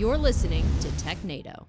You're listening to TechNado.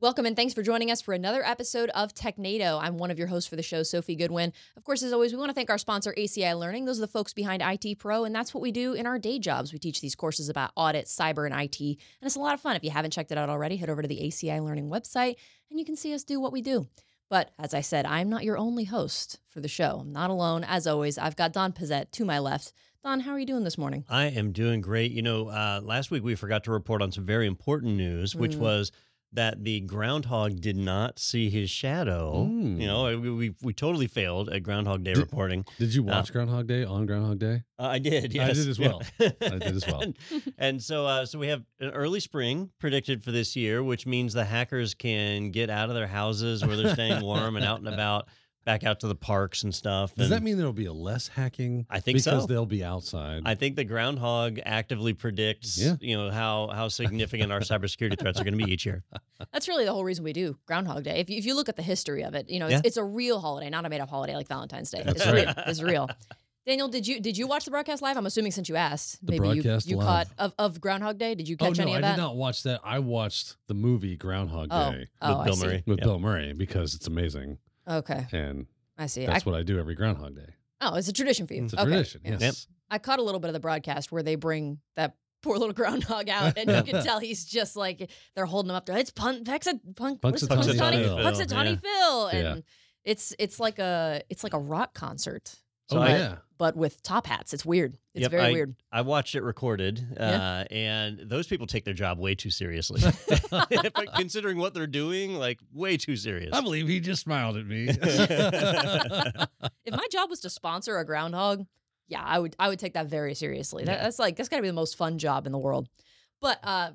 Welcome and thanks for joining us for another episode of TechNado. I'm one of your hosts for the show, Sophie Goodwin. Of course, as always, we want to thank our sponsor, ACI Learning. Those are the folks behind IT Pro, and that's what we do in our day jobs. We teach these courses about audit, cyber, and IT, and it's a lot of fun. If you haven't checked it out already, head over to the ACI Learning website and you can see us do what we do. But as I said, I'm not your only host for the show. I'm not alone. As always, I've got Don Pezet to my left. Don, how are you doing this morning? I am doing great. You know, uh, last week we forgot to report on some very important news, which Mm. was that the groundhog did not see his shadow. Mm. You know, we, we we totally failed at Groundhog Day Did- reporting. Did you watch Groundhog Day on Groundhog Day? Uh, I did. Yes. I did as Yeah. well. I did as well. and, and so, uh, so we have an early spring predicted for this year, which means the hackers can get out of their houses where they're staying warm and out and about, back out to the parks and stuff. Does that mean there'll be a less hacking? I think because so. they'll be outside. I think the groundhog actively predicts, Yeah. you know, how how significant our cybersecurity threats are going to be each year. That's really the whole reason we do Groundhog Day. If you, if you look at the history of it, you know, it's, Yeah. it's a real holiday, not a made up holiday like Valentine's Day. That's it's right. real. It's real. Daniel, did you did you watch the broadcast live? I'm assuming since you asked, The maybe you, you live. caught of, of Groundhog Day. Did you oh catch no, any I of that? I did not watch that. I watched the movie Groundhog Oh, Day oh, with I Bill see. Murray. with Yep. Bill Murray because it's amazing, Okay, and I see. that's I, what I do every Groundhog Day. oh, it's a tradition for you. It's a okay. tradition. yeah. Yes. I caught a little bit of the broadcast where they bring that poor little groundhog out, and you can tell he's just like they're holding him up there. It's Pun Pexa Punk Punxsutawney Punxsutawney Phil. Punxsutawney Phil, Yeah. and it's it's like a it's like a rock concert, So oh I- yeah. But with top hats. It's weird. It's Yep, very I- weird. I watched it recorded, Yeah. uh, and those people take their job way too seriously. Considering what they're doing, like way too serious. I believe he just smiled at me. If my job was to sponsor a groundhog, yeah, I would I would take that very seriously. That, Yeah. That's like that's got to be the most fun job in the world. But uh,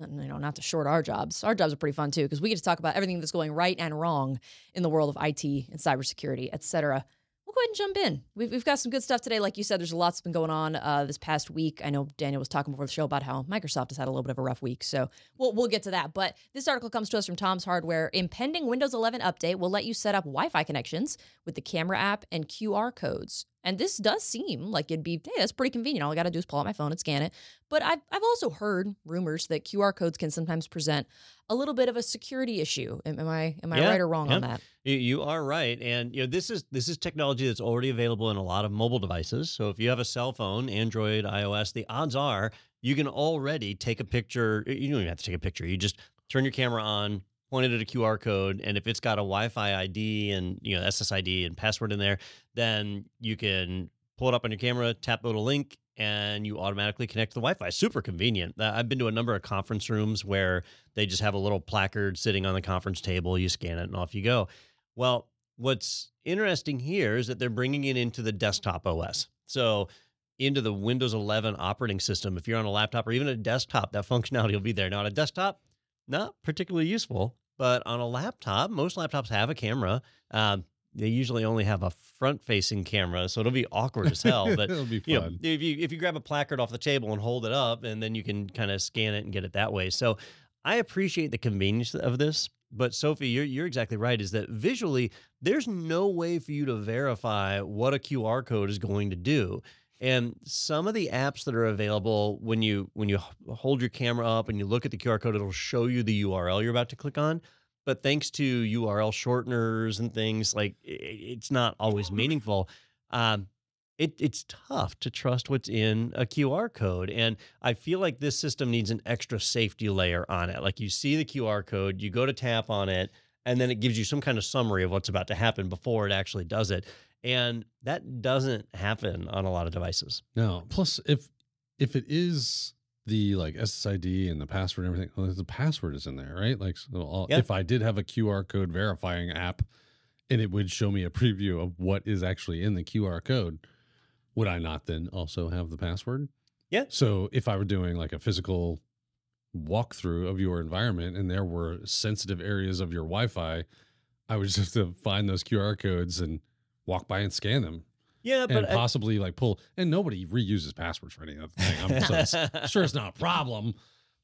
you know, not to short our jobs. Our jobs are pretty fun too because we get to talk about everything that's going right and wrong in the world of IT and cybersecurity, et cetera. Go ahead and jump in. We've, we've got some good stuff today. Like you said, there's a lot's been going on uh, this past week. I know Daniel was talking before the show about how Microsoft has had a little bit of a rough week. So we'll, we'll get to that. But this article comes to us from Tom's Hardware. Impending Windows 11 update will let you set up Wi Fi connections with the camera app and QR codes. And this does seem like it'd be, hey, that's pretty convenient. All I got to do is pull out my phone and scan it. But I've, I've also heard rumors that QR codes can sometimes present a little bit of a security issue. Am, am I am I Yeah, right or wrong on that? You, you are right, and you know this is this is technology that's already available in a lot of mobile devices. So if you have a cell phone, Android, iOS, the odds are you can already take a picture. You don't even have to take a picture. You just turn your camera on, point it at a QR code, and if it's got a Wi-Fi ID and you know SSID and password in there, then you can pull it up on your camera, tap the little link, and you automatically connect to the Wi-Fi. Super convenient. Uh, I've been to a number of conference rooms where they just have a little placard sitting on the conference table. You scan it, and off you go. Well, what's interesting here is that they're bringing it into the desktop OS. So into the Windows 11 operating system. If you're on a laptop or even a desktop, that functionality will be there. Now, on a desktop, not particularly useful, but on a laptop, most laptops have a camera. Um, they usually only have a front-facing camera, so it'll be awkward as hell. But It'll be you know, fun. if you if you grab a placard off the table and hold it up, and then you can kind of scan it and get it that way. So I appreciate the convenience of this. But Sophie, you're you're exactly right. Is that visually, there's no way for you to verify what a QR code is going to do. And some of the apps that are available when you when you hold your camera up and you look at the QR code, it'll show you the URL you're about to click on. But thanks to URL shorteners and things like it's not always meaningful. Um, it, it's tough to trust what's in a QR code. And I feel like this system needs an extra safety layer on it. Like you see the QR code, you go to tap on it, and then it gives you some kind of summary of what's about to happen before it actually does it. And that doesn't happen on a lot of devices. No. Plus, if if it is the like SSID and the password and everything, well, the password is in there, right? Like, so I'll- Yeah. if I did have a QR code verifying app, and it would show me a preview of what is actually in the QR code, would I not then also have the password? Yeah. So if I were doing like a physical walkthrough of your environment and there were sensitive areas of your Wi-Fi, I would just have to find those QR codes and walk by and scan them Yeah, and but I- possibly like pull and nobody reuses passwords for any other thing. I'm so it's, sure it's not a problem,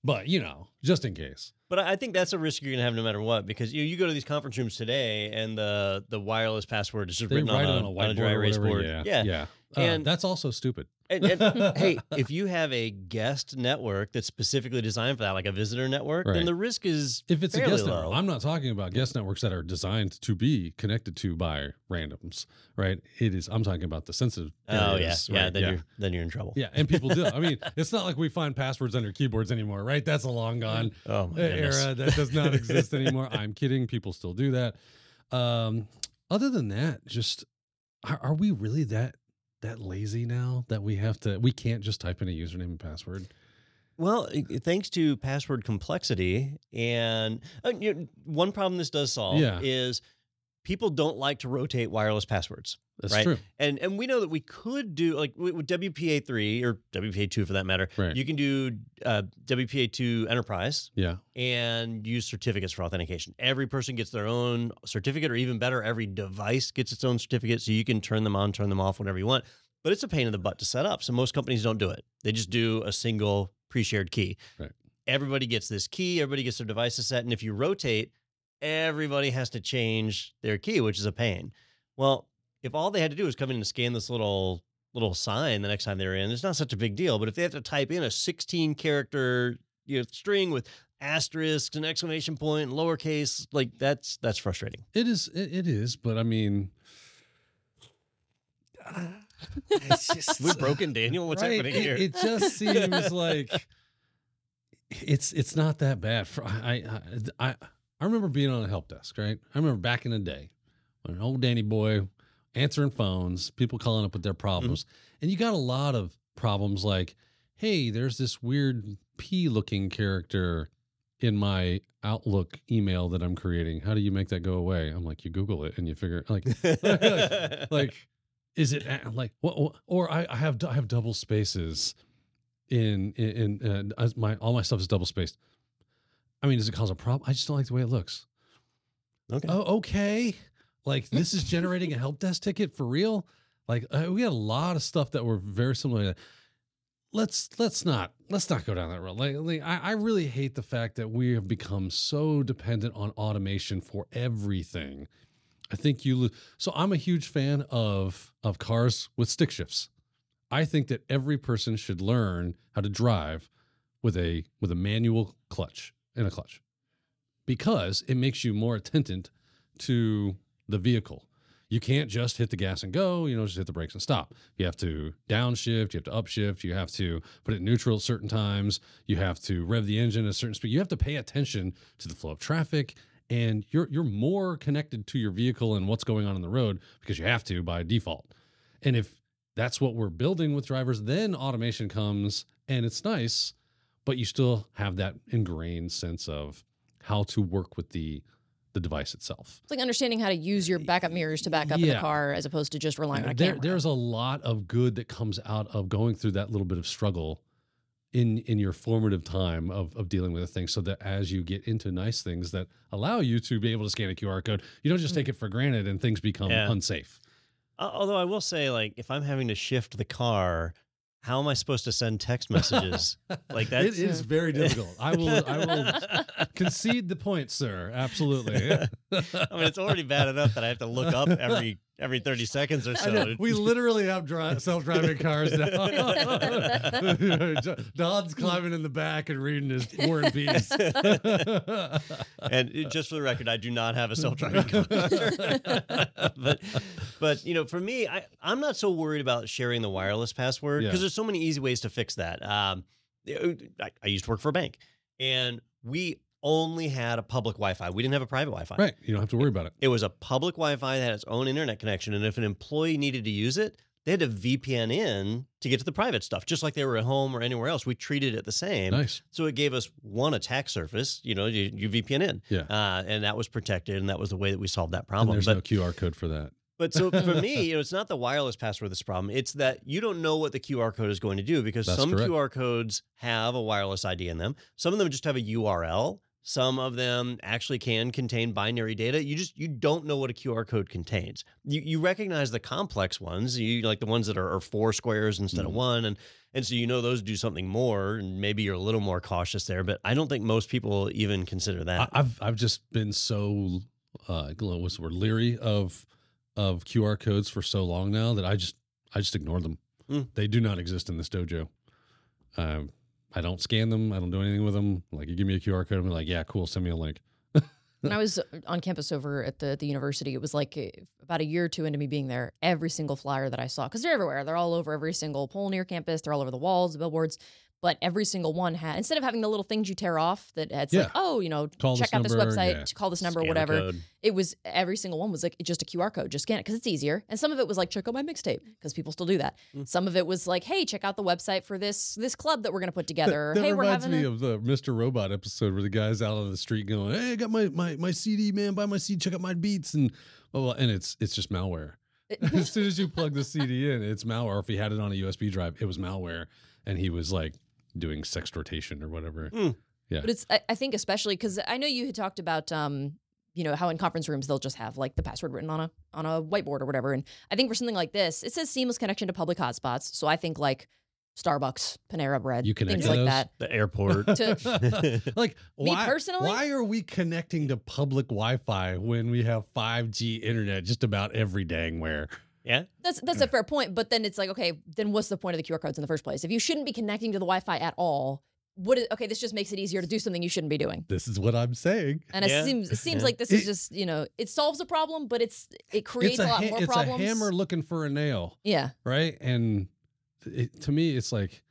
but you know, just in case. But I think that's a risk you're going to have no matter what, because you you go to these conference rooms today, and the the wireless password is just They written on a, on a on a dry erase board. Yeah, yeah. yeah. Uh, And- that's also stupid. And, and, hey, if you have a guest network that's specifically designed for that, like a visitor network, Right. then the risk is If it's a guest low. network, I'm not talking about guest networks that are designed to be connected to by randoms, right? It is. I'm talking about the sensitive. oh yeah, areas, yeah. right? Then yeah. you're then you're in trouble. Yeah, and people do. I mean, it's not like we find passwords under keyboards anymore, right? That's a long gone Oh era that does not exist anymore. I'm kidding. People still do that. Um, other than that, just are, are we really that that lazy now that we have to? We can't just type in a username and password. Well, thanks to password complexity, and uh, you know, one problem this does solve Yeah. is people don't like to rotate wireless passwords. That's Right. true. And and we know that we could do like with WPA three or WPA two for that matter. Right. You can do uh, WPA two Enterprise Yeah. and use certificates for authentication. Every person gets their own certificate, or even better, every device gets its own certificate, so you can turn them on, turn them off whenever you want. But it's a pain in the butt to set up, so most companies don't do it. They just do a single pre-shared key. Right. Everybody gets this key. Everybody gets their devices set, and if you rotate, everybody has to change their key, which is a pain. Well, if all they had to do was come in and scan this little little sign the next time they're in, it's not such a big deal. But if they have to type in a 16 character you know, string with asterisks and exclamation point and lowercase, like that's that's frustrating. It is. It, it is. But I mean, it's just We've broken Daniel. What's right? happening It- here? It, just seems like it's it's not that bad. For I I I I remember being on a help desk. Right. I remember back in the day when an old Danny boy answering phones, people calling up with their problems, and you got a lot of problems like, hey, there's this weird P looking character in my Outlook email that I'm creating. How do you make that go away? I'm like, you Google it and you figure like like is it like what, what- or I, I have I have double spaces in in, in uh, my all my stuff is double spaced. I mean, does it cause a problem? I just don't like the way it looks. okay. Oh, okay. Like this is generating a help desk ticket for real. Like uh, we had a lot of stuff that were very similar. To that. Let's let's not let's not go down that road. Like, like I, I really hate the fact that we have become so dependent on automation for everything. I think you. lo- So I'm a huge fan of of cars with stick shifts. I think that every person should learn how to drive with a with a manual clutch and a clutch because it makes you more attentive to the vehicle. You can't just hit the gas and go, you know, just hit the brakes and stop. You have to downshift, you have to upshift, you have to put it in neutral at certain times, you have to rev the engine at a certain speed. You have to pay attention to the flow of traffic and you're you're more connected to your vehicle and what's going on in the road because you have to by default. And if that's what we're building with drivers, then automation comes and it's nice, but you still have that ingrained sense of how to work with the the device itself. It's like understanding how to use your backup mirrors to back up in the car as opposed to just relying on a there, camera. there's a lot of good that comes out of going through that little bit of struggle in in your formative time of of dealing with a thing so that as you get into nice things that allow you to be able to scan a QR code you don't just take mm. it for granted and things become Yeah. unsafe Although I will say, like, if I'm having to shift the car, how am I supposed to send text messages? Like it that's very difficult. I will i will concede the point sir. Absolutely. I mean, it's already bad enough that I have to look up every every 30 seconds or so. We literally have dri- self-driving cars now. Don's climbing in the back and reading his War and Peace. and just for the record, I do not have a self-driving car. but, but you know, for me, I, I'm not so worried about sharing the wireless password because Yeah. there's so many easy ways to fix that. Um, I, I used to work for a bank, and we only had a public Wi-Fi. We didn't have a private Wi-Fi. right. You don't have to worry about it. It was a public Wi-Fi that had its own internet connection, and if an employee needed to use it, they had to VPN in to get to the private stuff, just like they were at home or anywhere else. We treated it the same. Nice. So it gave us one attack surface. You know, you, you VPN in, Yeah. uh, and that was protected, and that was the way that we solved that And problem. there's But no QR code for that. but so for me, you know, it's not the wireless password that's problem. It's that you don't know what the QR code is going to do because That's some correct. QR codes have a wireless ID in them. Some of them just have a URL. Some of them actually can contain binary data. You just you don't know what a QR code contains. You you recognize the complex ones, you like the ones that are, are four squares instead of Mhm. one, and and so you know those do something more, and maybe you're a little more cautious there. But I don't think most people even consider that. I, I've I've just been so uh, what's the word leery of of QR codes for so long now that I just I just ignore them. Mm. They do not exist in this dojo. Um, I don't scan them. I don't do anything with them. Like you give me a QR code, I'm like, yeah, cool. Send me a link. when I was on campus over at the, the university, it was like eh, about a year or two into me being there, every single flyer that I saw, because they're everywhere. They're all over every single pole near campus. They're all over the walls, the billboards. But every single one had, instead of having the little things you tear off that had, Yeah. like, oh, you know, Call check this out this website, yeah. call this number, Scan the whatever. code. It was every single one was like just a QR code. Just scan it because it's easier. And some of it was like check out my mixtape because people still do that. Mm. Some of it was like, hey, check out the website for this this club that we're gonna put together. that hey, we're reminds having me a- of the Mr. Robot episode where the guy's out on the street going, "Hey, I got my my my CD, man. Buy my CD. Check out my beats." And oh, and it's it's just malware. as soon as you plug the CD in, it's malware. If he had it on a USB drive, it was malware, and he was like doing sextortation or whatever. Yeah. But it's I, I think especially because I know you had talked about um you know how in conference rooms they'll just have like the password written on a on a whiteboard or whatever. And I think for something like this, it says seamless connection to public hotspots. So I think like Starbucks, Panera Bread, You connect things to like those? that. The airport. like Me why, personally? why are we connecting to public Wi-Fi when we have 5G internet just about every dang where? Yeah. That's that's a fair point. But then it's like okay, then what's the point of the QR codes in the first place? If you shouldn't be connecting to the Wi-Fi at all, what is okay? This just makes it easier to do something you shouldn't be doing. This is what I'm saying. And it seems it seems Yeah. like this is It- just you know it solves a problem, but it's it creates it's a, lot ha- more it's problems. a hammer looking for a nail. Yeah, right? And it, to me, it's like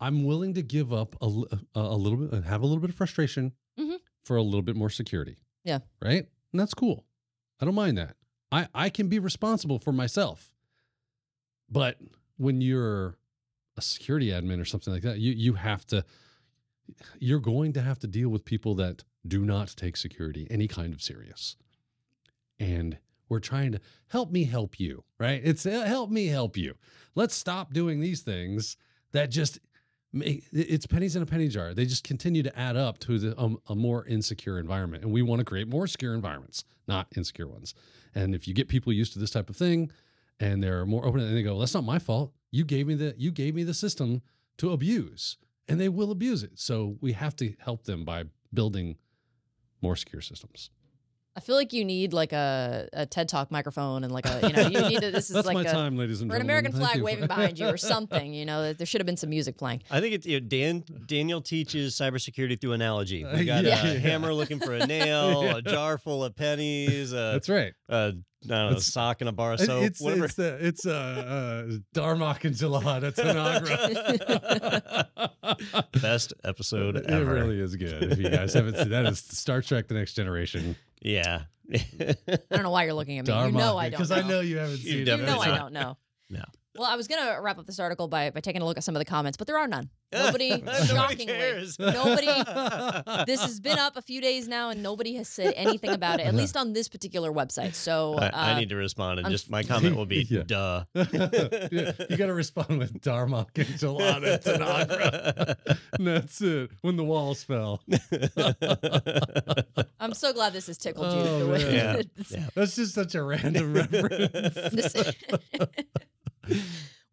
I'm willing to give up a, a, a little bit, and have a little bit of frustration Mhm. for a little bit more security. Yeah. right, and that's cool. I don't mind that. I I can be responsible for myself, but when you're a security admin or something like that, you you have to. You're going to have to deal with people that do not take security any kind of serious. And we're trying to help me help you, right? It's uh, help me help you. Let's stop doing these things that just make it's pennies in a penny jar. They just continue to add up to the, um, a more insecure environment. And we want to create more secure environments, not insecure ones. And if you get people used to this type of thing and they're more open and they go, that's not my fault. You gave me the you gave me the system to abuse and they will abuse it. So we have to help them by building more secure systems. I feel like you need like a, a TED Talk microphone and like a you know you need to, this is That's like my a time, ladies and or an. American flag waving behind you or something. You know there should have been some music playing. I think it's you know, Dan. Daniel teaches cybersecurity through analogy. Uh, We got yeah. a hammer looking for a nail, Yeah. a jar full of pennies, a, That's right. a I don't know, It's- sock and a bar of soap, it's whatever. it's uh, it's uh, uh, Darmok and Jalad at Tanagra. Best episode ever. it ever. really is good. If you guys haven't seen that, is Star Trek: The Next Generation. Yeah. I don't know why you're looking at me. You know I don't because. I know you haven't You seen it. You know I don't know. No. Well, I was gonna wrap up this article by by taking a look at some of the comments, but there are none. Nobody, Nobody shockingly, cares. nobody. This has been up a few days now, and nobody has said anything about it. At least on this particular website. So I, I uh, need to respond, and I'm- just my comment will be, Yeah. "Duh." Yeah, you got to respond with Darmok and Jalad at Tanagra. And that's it. When the walls fell. I'm so glad this has tickled you. Oh, the way man. Yeah. Yeah. That's just such a random reference.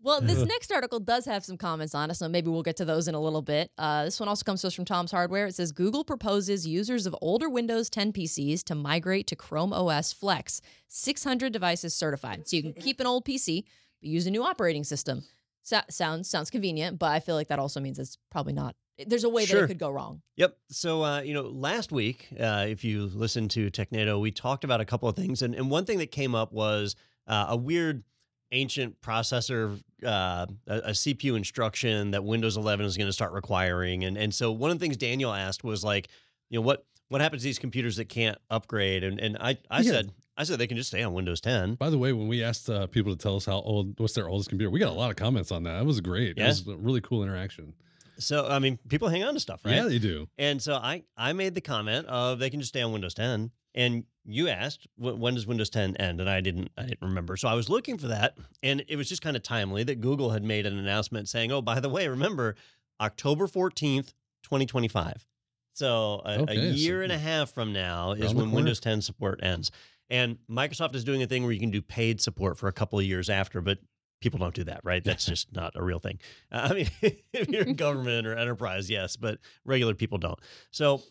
Well, this next article does have some comments on it, so maybe we'll get to those in a little bit. Uh, this one also comes to us from Tom's Hardware. It says Google proposes users of older Windows 10 PCs to migrate to Chrome OS Flex, 600 devices certified. So you can keep an old PC, but use a new operating system. So- sounds sounds convenient, but I feel like that also means it's probably not. There's a way that it could go wrong. Yep. So, uh, you know, last week, uh, if you listened to Technado, we talked about a couple of things. And, and one thing that came up was uh, a weird ancient processor, uh, a, a CPU instruction that Windows 11 is going to start requiring. And, and so one of the things Daniel asked was like, you know, what, what happens to these computers that can't upgrade? And, and I, I Yeah. said, I said they can just stay on Windows 10. By the way, when we asked uh, people to tell us how old, what's their oldest computer, we got a lot of comments on that. That was great. Yeah? It was a really cool interaction. So, I mean, people hang on to stuff, right? Yeah, they do. And so I, I made the comment of they can just stay on Windows 10. And you asked when does Windows 10 end, and I didn't I didn't remember. So I was looking for that, and it was just kind of timely that Google had made an announcement saying, "Oh, by the way, remember October 14th, 2025." So a, Okay, a so year and a half from now is when. Windows 10 support ends. And Microsoft is doing a thing where you can do paid support for a couple of years after, but people don't do that, right? That's just not a real thing. Uh, I mean, if you're in government or enterprise, yes, but regular people don't. So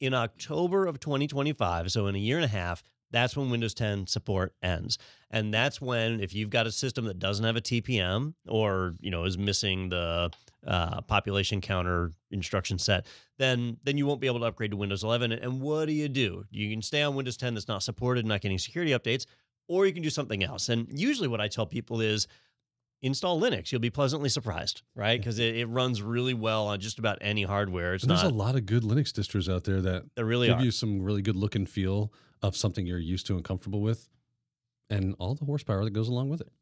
in October of 2025, so in a year and a half, that's when Windows 10 support ends. And that's when, if you've got a system that doesn't have a TPM or you know is missing the uh, population counter instruction set, then then you won't be able to upgrade to Windows 11. And what do you do? You can stay on Windows 10 that's not supported, not getting security updates, or you can do something else. And usually, what I tell people is install Linux. You'll be pleasantly surprised, right? Because it, it runs really well on just about any hardware. It's And there's a lot of good Linux distros out there that there really give are. you some really good look and feel of something you're used to and comfortable with, and all the horsepower that goes along with it.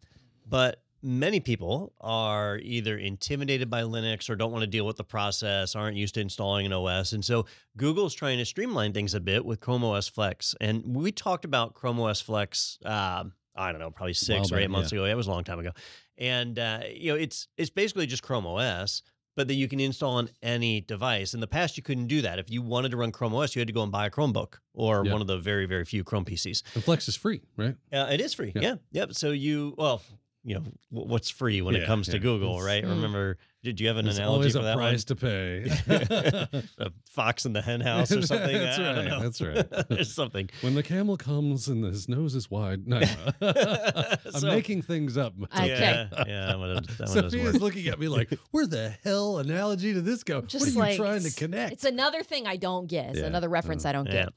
but many people are either intimidated by Linux or don't want to deal with the process, aren't used to installing an OS. And so Google's trying to streamline things a bit with Chrome OS Flex. And we talked about Chrome OS Flex, uh, I don't know, probably six or eight back, months ago. It was a long time ago. And, uh, you know, it's, it's basically just Chrome OS. But that you can install on any device. In the past, you couldn't do that. If you wanted to run Chrome OS, you had to go and buy a Chromebook or Yeah. one of the very, very few Chrome PCs. And Flex is free, right? Uh, it is free. Yeah. Yeah. Yep. So you, well, you know, what's free when it Yeah, comes to. Google, right? Mm. Remember, did you have an There's analogy always a that price to pay. a fox in the hen house or something? That's I don't right, know. that's right. There's something. when the camel comes and his nose is wide. No, no. I'm So- making things up. Okay. Yeah, yeah. That one, that Sophia's looking at me like, "Where the hell analogy did this go? Just what are you trying to connect?" It's another thing I don't get. It's Yeah. another reference mm. I don't Yeah. get.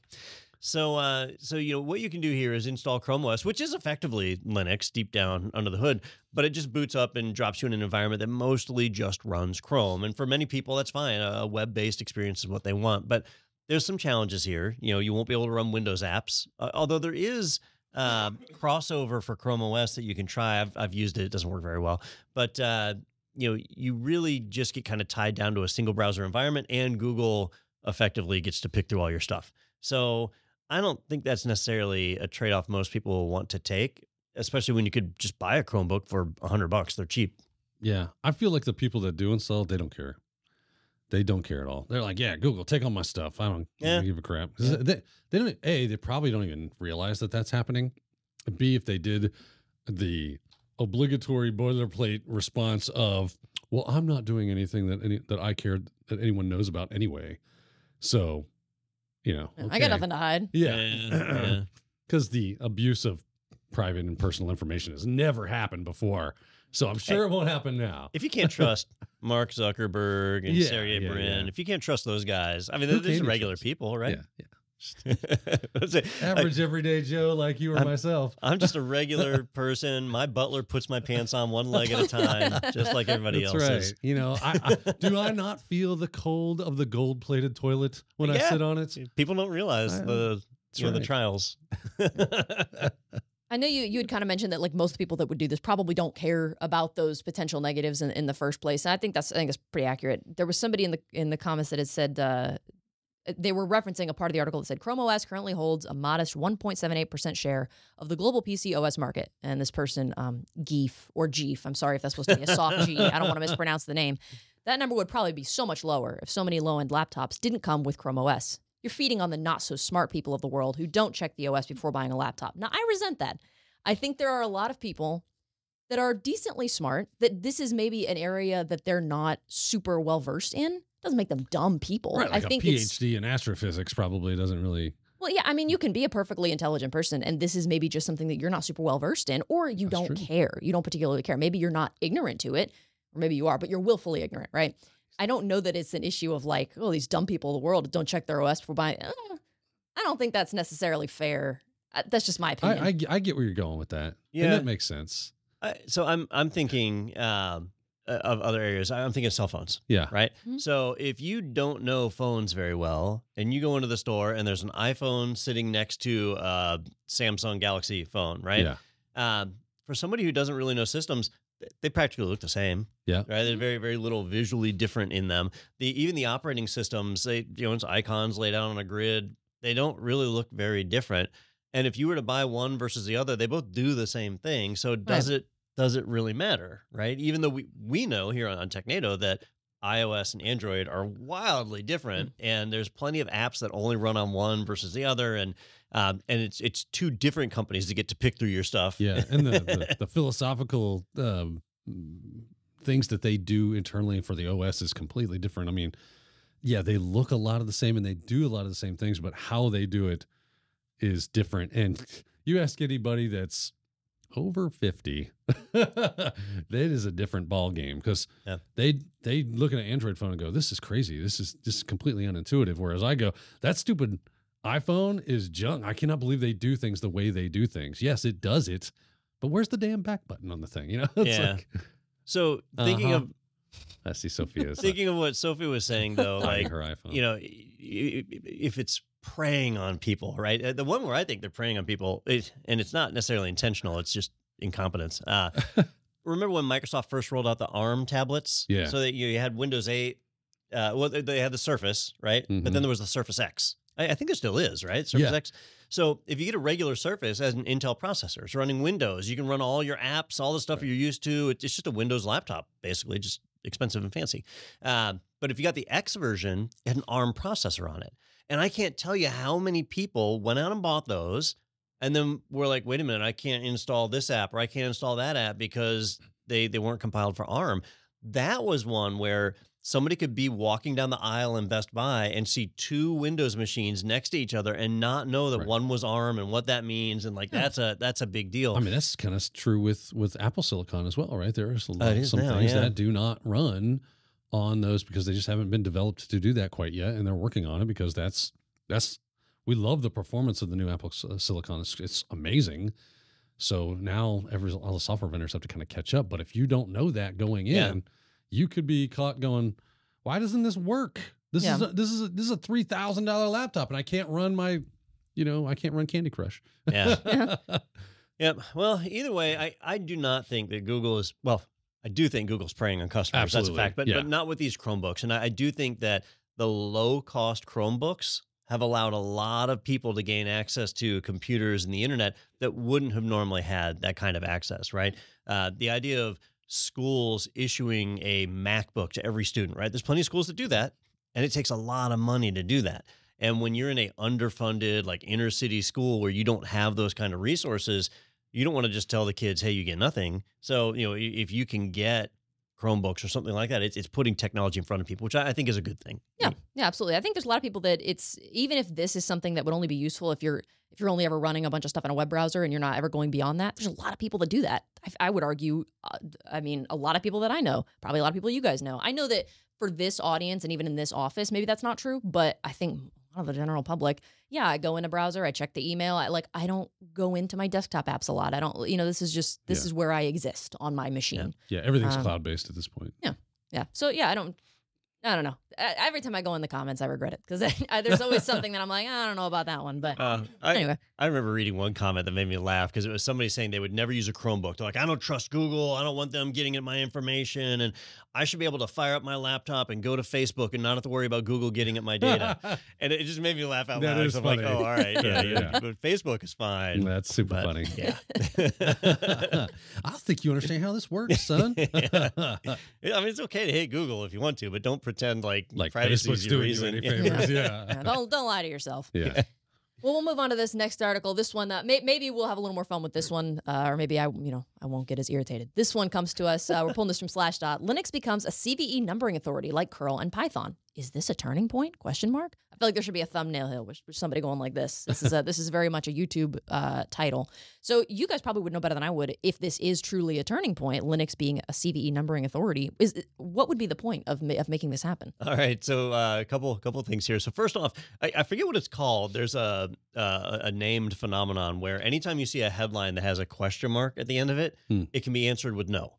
So, uh, so you know what you can do here is install Chrome OS, which is effectively Linux deep down under the hood, but it just boots up and drops you in an environment that mostly just runs Chrome. And for many people, that's fine. A web-based experience is what they want. But there's some challenges here. You know, you won't be able to run Windows apps, uh, although there is uh, crossover for Chrome OS that you can try. I've, I've used it; it doesn't work very well, but uh, you know, you really just get kind of tied down to a single browser environment, and Google effectively gets to pick through all your stuff. So I don't think that's necessarily a trade off most people will want to take, especially when you could just buy a Chromebook for a hundred bucks. They're cheap. yeah, I feel like the people that do install, they don't care. They don't care at all. They're like, "Yeah, Google, take all my stuff. I don't Yeah. give a crap. Yeah. They, they don't. A, they probably don't even realize that that's happening. B, if they did, the obligatory boilerplate response of, "Well, I'm not doing anything that any that I care that anyone knows about anyway." So, you know, I got nothing to hide. Yeah, yeah. because the abuse of private and personal information has never happened before. So I'm sure it won't happen now. If you can't trust Mark Zuckerberg and Yeah, Sergey yeah, Brin, yeah. if you can't trust those guys, I mean, Who they're just you regular trust? people, right? Yeah, yeah. Average everyday Joe like you or I'm- myself. I'm just a regular person. My butler puts my pants on one leg at a time, just like everybody That's else's. right. You know, I, I, do I not feel the cold of the gold plated toilet when I sit on it? People don't realize I- the That's you know, the trials. I know you you had kind of mentioned that like most people that would do this probably don't care about those potential negatives in, in the first place. And I think that's I think it's pretty accurate. There was somebody in the in the comments that had said uh, they were referencing a part of the article that said Chrome OS currently holds a modest 1.78% share of the global PC OS market. And this person, um, Geef or Geef, I'm sorry if that's supposed to be a soft G. I don't want to mispronounce the name. That number would probably be so much lower if so many low end laptops didn't come with Chrome OS. You're feeding on the not so smart people of the world who don't check the OS before buying a laptop. Now, I resent that. I think there are a lot of people that are decently smart, that this is maybe an area that they're not super well versed in. Doesn't make them dumb people. Right, like I think a it's PhD in astrophysics probably doesn't really. well, yeah, I mean, you can be a perfectly intelligent person, and this is maybe just something that you're not super well versed in, or you That's don't true. care. You don't particularly care. Maybe you're not ignorant to it, or maybe you are, but you're willfully ignorant, right? I don't know that it's an issue of like, oh, these dumb people of the world don't check their OS before buying. Uh, I don't think that's necessarily fair. Uh, That's just my opinion. I, I, I get where you're going with that. Yeah. And that makes sense. I, so I'm I'm thinking um, of other areas. I'm thinking of cell phones, Yeah. right? Mhm. So if you don't know phones very well, and you go into the store and there's an iPhone sitting next to a Samsung Galaxy phone, right? Yeah. Um, for somebody who doesn't really know systems, they practically look the same. Yeah. Right. They're very, very little visually different in them. The even the operating systems, they you know, it's icons laid out on a grid. They don't really look very different. And if you were to buy one versus the other, they both do the same thing. So does it does it really matter? Right. Even though we, we know here on, on TechNado that iOS and Android are wildly different, and there's plenty of apps that only run on one versus the other, and um, and it's it's two different companies that get to pick through your stuff. Yeah. And the, the, the philosophical um, things that they do internally for the OS is completely different. I mean, yeah, they look a lot of the same and they do a lot of the same things, but how they do it is different. And you ask anybody that's over 50, that is a different ball game because Yeah. they they look at an Android phone and go, This is crazy. This is just completely unintuitive. Whereas I go, that stupid iPhone is junk. I cannot believe they do things the way they do things. Yes, it does it, but where's the damn back button on the thing? You know, it's Yeah. like So thinking Uh-huh. of I see Sophia's thinking of what Sophie was saying though, like her iPhone. you know, if it's preying on people, right? Uh, The one where I think they're preying on people, it, and it's not necessarily intentional; it's just incompetence. Uh, remember when Microsoft first rolled out the ARM tablets? Yeah. So that you, had Windows 8. Uh, well, they- had the Surface, right? Mhm. But then there was the Surface X. I, I think there still is, right? Surface Yeah. X. So if you get a regular Surface as an Intel processor, it's running Windows. You can run all your apps, all the stuff you're used to. It's just a Windows laptop, basically, just expensive and fancy. Um, but if you got the X version, it had an ARM processor on it. And I can't tell you how many people went out and bought those and then were like, wait a minute, I can't install this app or I can't install that app because they, they weren't compiled for ARM. That was one where somebody could be walking down the aisle in Best Buy and see two Windows machines next to each other and not know that Right. one was ARM and what that means. And like, Yeah. that's a, that's a big deal. I mean, that's kind of true with with Apple Silicon as well, right? There's a lot, Oh, some now, things yeah. that do not run on those because they just haven't been developed to do that quite yet, and they're working on it because that's that's we love the performance of the new Apple uh, Silicon. It's, it's amazing. So now every all the software vendors have to kind of catch up. But if you don't know that going in, Yeah. You could be caught going, "Why doesn't this work? This is a, this is a, this is a three thousand dollar laptop, and I can't run my, you know, I can't run Candy Crush." Yeah. Yep. Well, either way, I, I do not think that Google is well. I do think Google's preying on customers. Absolutely. That's a fact, but Yeah. but not with these Chromebooks. And I, I do think that the low cost Chromebooks have allowed a lot of people to gain access to computers and the internet that wouldn't have normally had that kind of access. Right. Uh, the idea of schools issuing a MacBook to every student. Right. There's plenty of schools that do that, and it takes a lot of money to do that. And when you're in a underfunded, like inner city school where you don't have those kind of resources, you don't want to just tell the kids, "Hey, you get nothing." So you know, if you can get Chromebooks or something like that, it's it's putting technology in front of people, which I, I think is a good thing. Yeah, yeah, absolutely. I think there's a lot of people that it's even if this is something that would only be useful if you're if you're only ever running a bunch of stuff in a web browser and you're not ever going beyond that. There's a lot of people that do that. I, I would argue. Uh, I mean, a lot of people that I know, probably a lot of people you guys know. I know that for this audience and even in this office, maybe that's not true, but I think of the general public, yeah, I go in a browser, I check the email. I like I don't go into my desktop apps a lot. I don't, you know, this is just this Yeah. is where I exist on my machine. yeah, everything's Um, cloud based at this point. Yeah. Yeah. So yeah, I don't. I don't know. Every time I go in the comments, I regret it because there's always something that I'm like, I don't know about that one. But Uh, I, anyway, I remember reading one comment that made me laugh because it was somebody saying they would never use a Chromebook. They're like, I don't trust Google. I don't want them getting at my information. And I should be able to fire up my laptop and go to Facebook and not have to worry about Google getting at my data. and it just made me laugh out That loud. is 'cause I'm like, oh, all right. Yeah, Yeah, yeah. yeah. But Facebook is fine. That's super But, funny. Yeah. I think you understand how this works, son. Yeah. Yeah, I mean, it's okay to hate Google if you want to, but don't pretend like, like privacy Facebook's is your doing you reason. any favors. Yeah, Yeah. don't don't lie to yourself. Yeah. Well, we'll move on to this next article. This one, uh, may, maybe we'll have a little more fun with this one, uh, or maybe I, you know, I won't get as irritated. This one comes to us. Uh, we're pulling this from Slashdot. Linux becomes a CVE numbering authority like curl and Python. Is this a turning point? Question mark. I feel like there should be a thumbnail here with with somebody going like this. This is a this is very much a YouTube uh, title. So you guys probably would know better than I would if this is truly a turning point. Linux being a CVE numbering authority is what would be the point of ma- of making this happen? All right, so uh, a couple couple things here. So first off, I, I forget what it's called. There's a, uh, a named phenomenon where anytime you see a headline that has a question mark at the end of it, Hmm. it can be answered with no.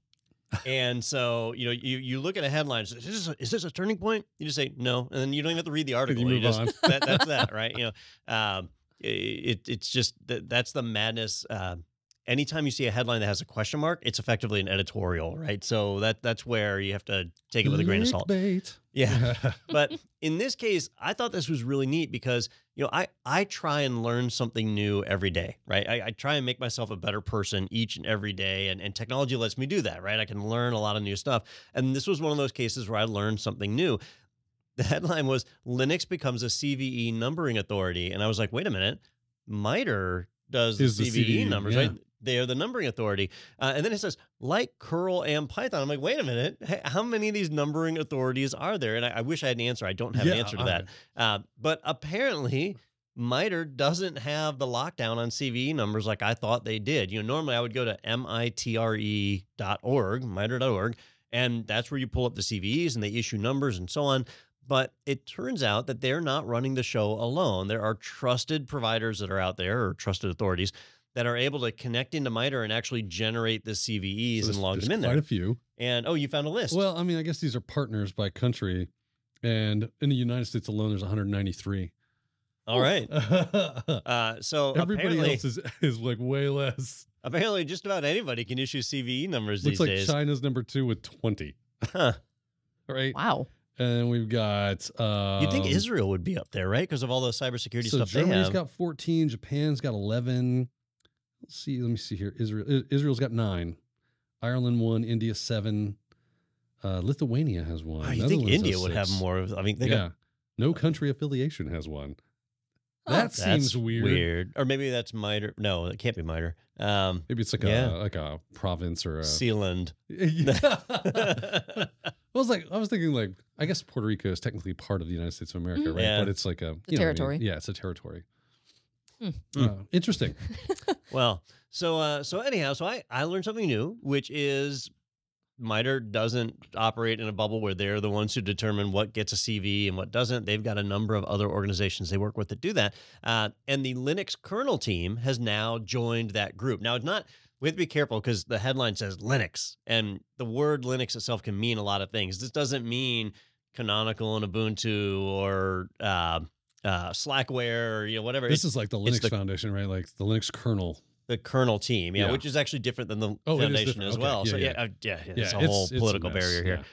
And so you know you you look at a headline. Is this a, is this a turning point? You just say no, and then you don't even have to read the article. move just, on. that, that's that, right? You know, um, it it's just that that's the madness. Um, anytime you see a headline that has a question mark, it's effectively an editorial, right? So that that's where you have to take it with a grain of salt. Clickbait. Yeah. but in this case, I thought this was really neat because you know I I try and learn something new every day, right? I, I try and make myself a better person each and every day, and and technology lets me do that, right? I can learn a lot of new stuff, and this was one of those cases where I learned something new. The headline was Linux becomes a CVE numbering authority, and I was like, wait a minute, MITRE does the Is the CVE CVE, numbers, yeah. right? They are the numbering authority. Uh, and then it says, like curl and Python. I'm like, wait a minute. Hey, how many of these numbering authorities are there? And I, I wish I had an answer. I don't have an answer to that. Uh, but apparently, MITRE doesn't have the lockdown on CVE numbers like I thought they did. You know, normally I would go to mitre.org, mitre.org, and that's where you pull up the CVEs and they issue numbers and so on. But it turns out that they're not running the show alone. There are trusted providers that are out there or trusted authorities that are able to connect into MITRE and actually generate the CVEs So and log them in quite there. Quite a few. And oh, you found a list. Well, I mean, I guess these are partners by country, and in the United States alone, there's 193. All right. Everybody Uh, so everybody else is is like way less. apparently, just about anybody can issue CVE numbers Looks these like days. China's number two with 20. Huh. Right, Wow. and we've got. Um, You'd think Israel would be up there, right? Because of all the cybersecurity so stuff they Germany's have. got 14. Japan's got 11. Let's see. Let me see here. Israel. Israel's got nine. Ireland one. India seven. Uh, Lithuania has one. Oh, you think India has would have more? Of, I mean, they yeah. got No country affiliation has one. Huh. That that's seems weird. Weird, or maybe that's MITRE. No, it can't be MITRE. Um, Maybe it's like Yeah. a like a province or a. Sealand. Yeah. I was like, I was thinking like, I guess Puerto Rico is technically part of the United States of America, Mhm. right? Yeah. But it's like a The you know what I mean? territory. Yeah, it's a territory. Hmm. Uh, interesting. Well, so uh, so anyhow, so I I learned something new, which is MITRE doesn't operate in a bubble where they're the ones who determine what gets a CV and what doesn't. They've got a number of other organizations they work with that do that. Uh, and the Linux kernel team has now joined that group. Now, it's not, we have to be careful because the headline says Linux, and the word Linux itself can mean a lot of things. This doesn't mean canonical and Ubuntu or uh, uh, Slackware or you know whatever. This It's is like the Linux the- Foundation, right? Like the Linux kernel. the kernel team, yeah, Yeah. which is actually different than the Oh, foundation as Okay. well. Yeah, so yeah, yeah. uh, yeah, yeah, Yeah, it's a whole political mess. barrier here. Yeah.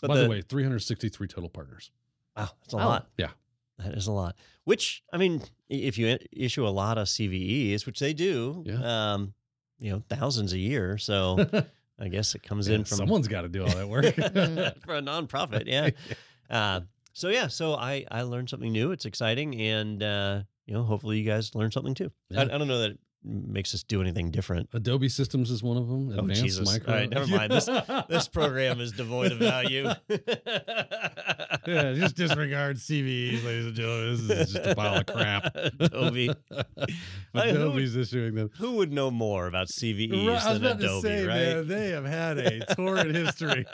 But By the, way, 363 total partners. wow, that's a Wow. lot. Yeah. that is a lot. Which I mean, if you issue a lot of CVEs, which they do, Yeah. um, you know, thousands a year, so I guess it comes Yeah, in from someone's got to do all that work. for a nonprofit. Yeah. Uh, so yeah, so I I learned something new. It's exciting, and uh, you know, hopefully you guys learn something too. I, Yeah. I don't know that makes us do anything different. Adobe Systems is one of them. Oh, Jesus. Micro. All right, never mind. This- This program is devoid of value. yeah, just disregard CVEs, ladies and gentlemen. This is just a pile of crap. Adobe. I- who, Adobe's issuing them. who would know more about CVEs Right, than Adobe, say, right? man, they have had a torrid history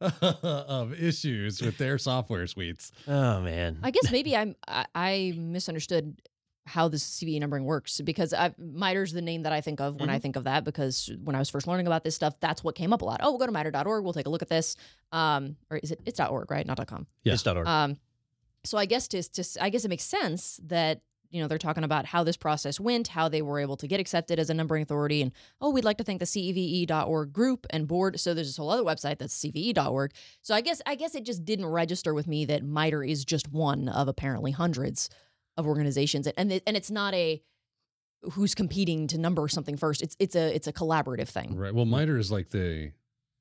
of issues with their software suites. Oh man. I guess maybe I'm I, I misunderstood how this CVE numbering works because I, MITRE's the name that I think of when I think of that because when I was first learning about this stuff, that's what came up a lot. Oh, we'll go to MITRE.org. We'll take a look at this. Um, or is it? It's .org, right? Not .com. Yeah. It's .org. Um, so I guess just, just I guess it makes sense that you know they're talking about how this process went, how they were able to get accepted as a numbering authority, and oh, we'd like to thank the CVE.org group and board. So there's this whole other website that's CVE.org. So I guess I guess it just didn't register with me that MITRE is just one of apparently hundreds of organizations, and it, and it's not a who's competing to number something first. It's it's a it's a collaborative thing. Right. Well, MITRE is like the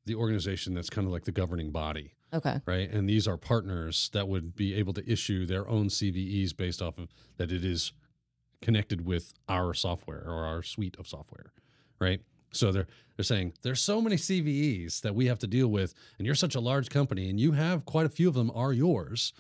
the organization that's kind of like the governing body, Okay. right? And these are partners that would be able to issue their own CVEs based off of that it is connected with our software or our suite of software, right? So they're they're saying there's so many CVEs that we have to deal with, and you're such a large company, and you have quite a few of them are yours.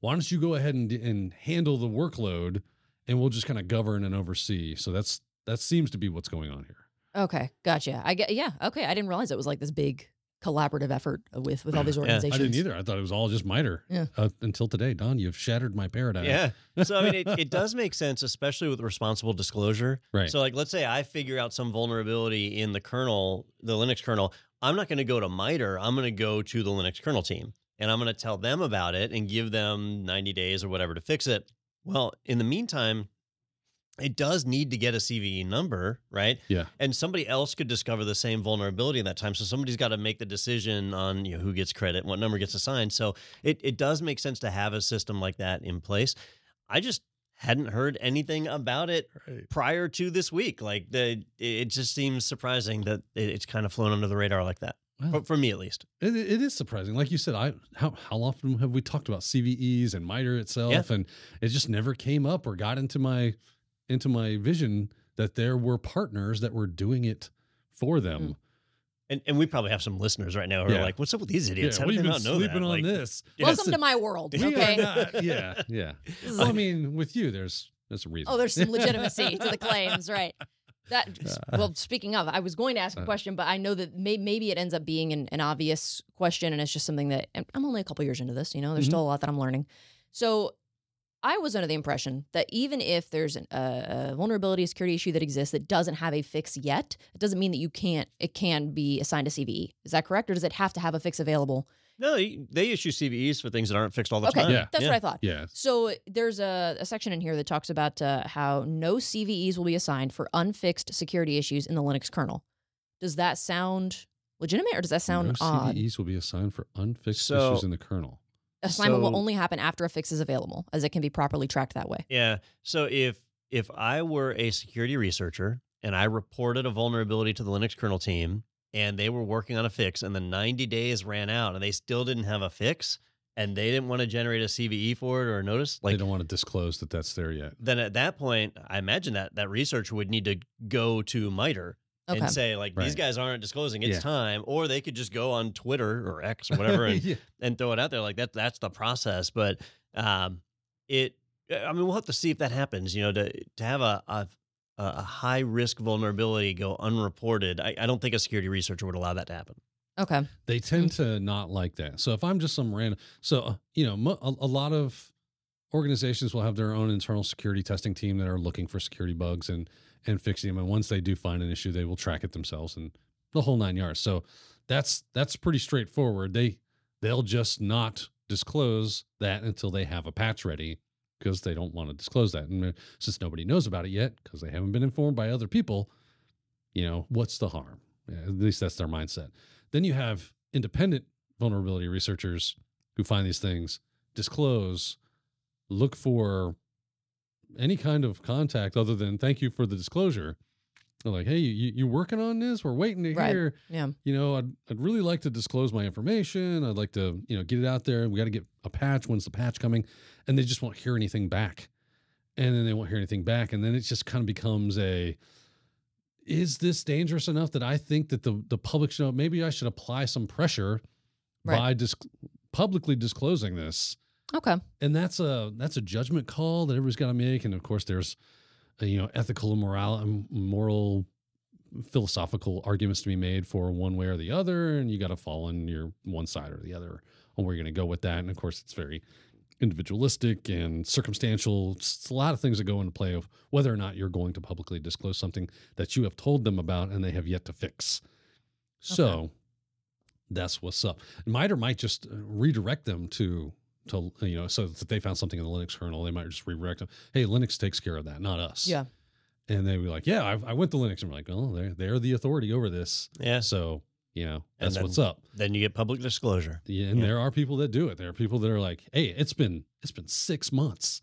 Why don't you go ahead and and handle the workload, and we'll just kind of govern and oversee. So that's that seems to be what's going on here. Okay. Gotcha. I get. Yeah. Okay. I didn't realize it was like this big collaborative effort with with all these Yeah. Organizations. I didn't either. I thought it was all just MITRE. Yeah. Uh, until today, Don, you've shattered my paradigm. Yeah. So I mean, it, it does make sense, especially with responsible disclosure. Right. So like, let's say I figure out some vulnerability in the kernel, the Linux kernel. I'm not going to go to MITRE. I'm going to go to the Linux kernel team, and I'm going to tell them about it and give them 90 days or whatever to fix it. Well, in the meantime, it does need to get a CVE number, right? Yeah. And somebody else could discover the same vulnerability in that time. So somebody's got to make the decision on you know, who gets credit, what number gets assigned. So it, it does make sense to have a system like that in place. I just hadn't heard anything about it Right. prior to this week. Like the, it just seems surprising that it's kind of flown under the radar like that. Well, For, for me, at least. It, it is surprising. Like you said, I how how often have we talked about CVEs and MITRE itself, and it just never came up or got into my into my vision that there were partners that were doing it for them. Hmm. And, and we probably have some listeners right now who Yeah. are like, "What's up with these idiots? Yeah, How what do have they you not been know sleeping that?" on Like, this? Yes. Welcome to my world. We Okay. not- yeah, yeah. Well, I mean, with you, there's There's a reason. Oh, there's some legitimacy to the claims, right? That well, speaking of, I was going to ask a question, but I know that may, maybe it ends up being an, an obvious question, and it's just something that and I'm only a couple years into this. You know, there's Mhm. still a lot that I'm learning. So, I was under the impression that even if there's an, a vulnerability, security issue that exists that doesn't have a fix yet, it doesn't mean that you can't. It can be assigned a CVE. Is that correct, or does it have to have a fix available? No, they they issue CVEs for things that aren't fixed all the Okay, time. Yeah. that's what I thought. yeah. So there's a, a section in here that talks about uh, how no CVEs will be assigned for unfixed security issues in the Linux kernel. Does that sound legitimate or does that sound no odd? CVEs will be assigned for unfixed So- issues in the kernel. Assignment will only happen after a fix is available, as it can be properly tracked that way. Yeah. So if if I were a security researcher and I reported a vulnerability to the Linux kernel team and they were working on a fix and the 90 days ran out and they still didn't have a fix and they didn't want to generate a CVE for it or a notice, Like they don't want to disclose that that's there yet. then at that point, I imagine that that researcher would need to go to MITRE Okay. and say like these guys aren't disclosing it's Yeah. time or they could just go on Twitter or X or whatever and yeah. and throw it out there like that that's the process but um it i mean we'll have to see if that happens you know to to have a a, a high risk vulnerability go unreported I, I don't think a security researcher would allow that to happen Okay. They tend to not like that. So if I'm just some random, so uh, you know, mo- a, a lot of organizations will have their own internal security testing team that are looking for security bugs and and fixing them. And once they do find an issue, they will track it themselves and the whole nine yards. So that's that's pretty straightforward. They they'll just not disclose that until they have a patch ready because they don't want to disclose that. And uh, since nobody knows about it yet because they haven't been informed by other people, you know, what's the harm? Yeah, at least that's their mindset. Then you have independent vulnerability researchers who find these things, disclose, look for any kind of contact other than thank you for the disclosure. They're like, hey, you, you working on this? We're waiting to Right. hear. Yeah. You know, I'd, I'd really like to disclose my information. I'd like to, you know, get it out there. We got to get a patch. When's the patch coming? And they just won't hear anything back. And then they won't hear anything back. And then it just kind of becomes a, is this dangerous enough that I think that the, the public should know? Maybe I should apply some pressure Right. by dis- publicly disclosing this Okay. and that's a that's a judgment call that everybody's got to make and of course there's uh, you know ethical and moral and moral philosophical arguments to be made for one way or the other and you got to fall on your one side or the other on where you're going to go with that and of course it's very individualistic and circumstantial. It's a lot of things that go into play of whether or not you're going to publicly disclose something that you have told them about and they have yet to fix. So that's what's up. MITRE might just uh, redirect them to to you know so that they found something in the linux kernel they might just redirect them hey linux takes care of that not us. Yeah. and they'd be like yeah I, I went to linux. And we're like oh they're, they're the authority over this. Yeah. So you know that's then- what's up then you get public disclosure yeah, and Yeah. there are people that do it there are people that are like hey it's been it's been six months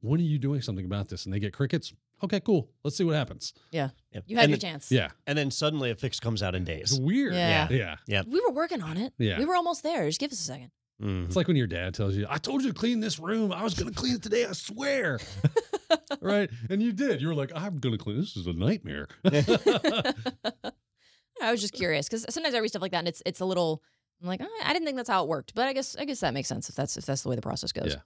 when are you doing something about this and they get crickets okay cool let's see what happens Yeah. You had and, your then, chance. yeah and then suddenly a fix comes out in it's days weird Yeah. yeah Yeah. We were working on it. Yeah. We were almost there. Just give us a second. Mhm. It's like when your dad tells you, I told you to clean this room. I was going to clean it today. I swear. right. And you did. You were like, I'm going to clean. This is a nightmare. I was just curious because sometimes I read stuff like that and it's it's a little. I'm like, "Oh, I didn't think that's how it worked, but I guess I guess that makes sense if that's if that's the way the process goes. Yeah.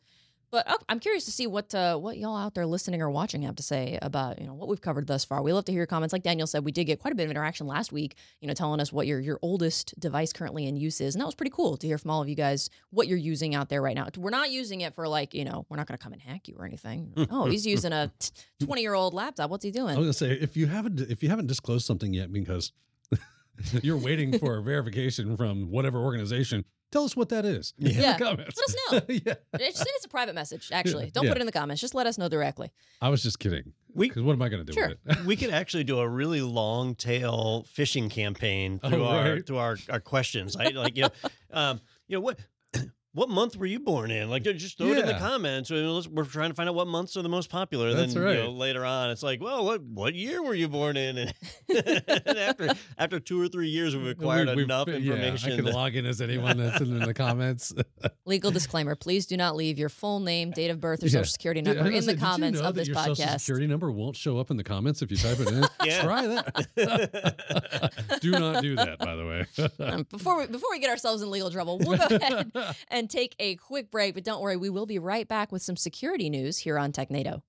But uh, I'm curious to see what uh, what y'all out there listening or watching have to say about you know what we've covered thus far. We love to hear your comments. Like Daniel said, we did get quite a bit of interaction last week. You know, telling us what your your oldest device currently in use is, and that was pretty cool to hear from all of you guys what you're using out there right now. We're not using it for like you know we're not going to come and hack you or anything. oh, he's using a 20 year old laptop. What's he doing? I was going to say, if you haven't, if you haven't disclosed something yet because you're waiting for a verification from whatever organization, tell us what that is. in the Yeah. comments. Let us know. yeah. Just send us a private message. Actually, Yeah. don't Yeah. put it in the comments. Just let us know directly. I was just kidding. We- Because what am I going to do Sure. with it? we could actually do a really long tail phishing campaign through Oh, our through our, our questions. I like you know, um, you know what what month were you born in? Like just throw it in the Yeah. comments. We're we're trying to find out what months are the most popular. That's then right. you know, later on, it's like, well, what what year were you born in? And, and after after two or three years, we've acquired We- we've- enough yeah, information. I can that- log in as anyone that's in the comments. Legal disclaimer: Please do not leave your full name, date of birth, or Yeah. social security Did- I number was in the gonna say, did you comments know of that this your Social podcast. security number won't show up in the comments if you type it in. Yeah. Try that. do not do that, by the way. Um, before we before we get ourselves in legal trouble, we'll go ahead and take a quick break. But don't worry, we will be right back with some security news here on TechNado.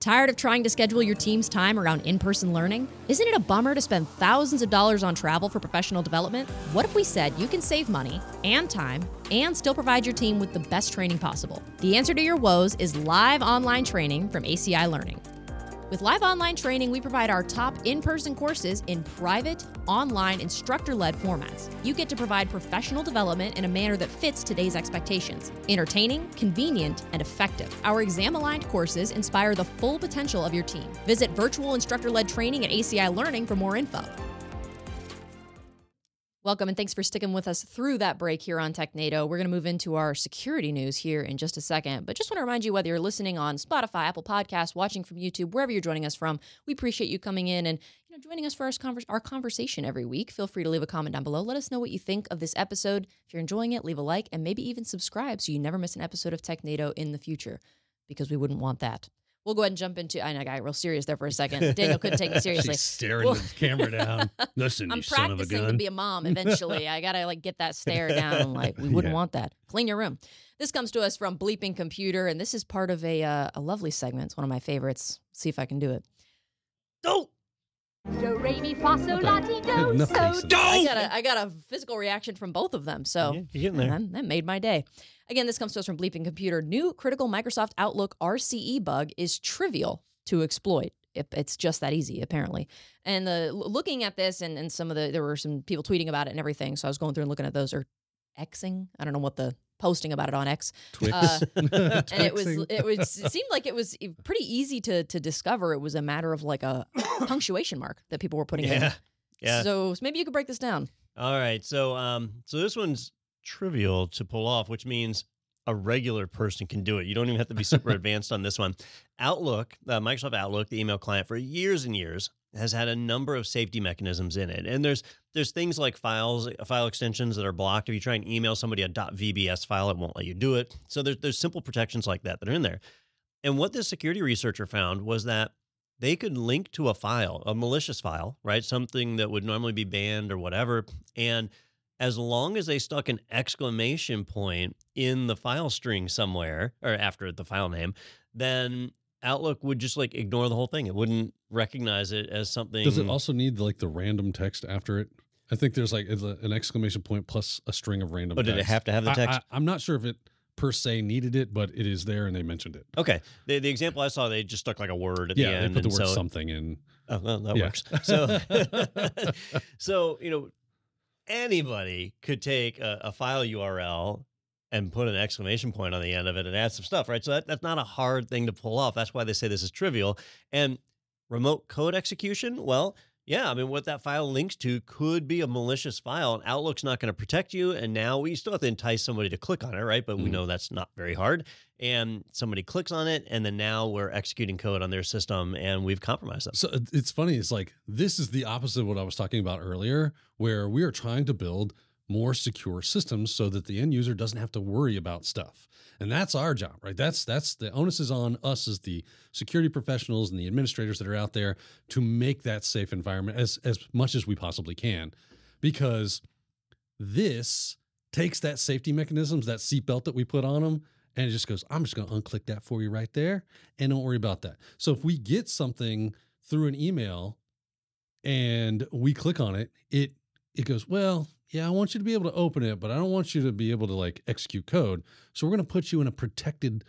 Tired of trying to schedule your team's time around in person learning? Isn't it a bummer to spend thousands of dollars on travel for professional development? What if we said you can save money and time and still provide your team with the best training possible? The answer to your woes is live online training from ACI Learning. With live online training, we provide our top in person courses in private, online, instructor led formats. You get to provide professional development in a manner that fits today's expectations entertaining, convenient, and effective. Our exam aligned courses inspire the full potential of your team. Visit virtual instructor led training at ACI Learning for more info. Welcome and thanks for sticking with us through that break here on TechNado. We're going to move into our security news here in just a second, but just want to remind you whether you're listening on Spotify, Apple Podcasts, watching from YouTube, wherever you're joining us from, we appreciate you coming in and you know joining us for our, conver- our conversation every week. Feel free to leave a comment down below. Let us know what you think of this episode. If you're enjoying it, leave a like and maybe even subscribe so you never miss an episode of TechNado in the future because we wouldn't want that. We'll go ahead and jump into. I know I got real serious there for a second. Daniel couldn't take me seriously. She's staring Well- the camera down. Listen, I'm you son of a practicing to be a mom eventually. I gotta like get that stare down. Like we wouldn't Yeah. want that. Clean your room. This comes to us from Bleeping Computer, and this is part of a uh, a lovely segment. It's one of my favorites. see if I can do it. Don't. Do re mi fa sol la ti do so do. I got a I got a physical reaction from both of them. So Yeah, you're getting there. that, that made my day. Again, this comes to us from Bleeping Computer. New critical Microsoft Outlook RCE bug is trivial to exploit. It- It's just that easy, apparently. And the looking at this, and, and some of the there were some people tweeting about it and everything. So I was going through and looking at those or Xing. I don't know what the posting about it on X. Twix. Uh, and it was it was it seemed like it was pretty easy to to discover. It was a matter of like a punctuation mark that people were putting Yeah. in. Yeah. So maybe you could break this down. All right. So um so this one's trivial to pull off, which means a regular person can do it. You don't even have to be super advanced on this one. Outlook, uh, Microsoft Outlook, the email client for years and years has had a number of safety mechanisms in it. And there's there's things like files, file extensions that are blocked. If you try and email somebody a .vbs file, it won't let you do it. So there's there's simple protections like that that are in there. And what this security researcher found was that they could link to a file, a malicious file, right? Something that would normally be banned or whatever. And as long as they stuck an exclamation point in the file string somewhere or after the file name, then Outlook would just like ignore the whole thing. It wouldn't recognize it as something. Does it also need like the random text after it? I think there's like an exclamation point plus a string of random. Oh, did it have to have the text? I, am not sure if it per se needed it, but it is there and they mentioned it. Okay. The, the example I saw, they just stuck like a word at yeah, the they end. put the word so, something in. Oh, well, that Yeah. works. So, so you know, anybody could take a, a file URL and put an exclamation point on the end of it and add some stuff, right? So that, that's not a hard thing to pull off. That's why they say this is trivial. And remote code execution, well, yeah, I mean, what that file links to could be a malicious file, and Outlook's not going to protect you. And now we still have to entice somebody to click on it, right? But we Mhm. know that's not very hard. And somebody clicks on it, and then now we're executing code on their system, and we've compromised them. So it's funny. It's like this is the opposite of what I was talking about earlier, where we are trying to build more secure systems so that the end user doesn't have to worry about stuff. And that's our job, right? That's that's the onus is on us as the security professionals and the administrators that are out there to make that safe environment as as much as we possibly can. Because this takes that safety mechanisms, that seatbelt that we put on them, and it just goes, I'm just going to unclick that for you right there, and don't worry about that. So if we get something through an email and we click on it, it it goes, well, yeah, I want you to be able to open it, but I don't want you to be able to like execute code. So we're going to put you in a protected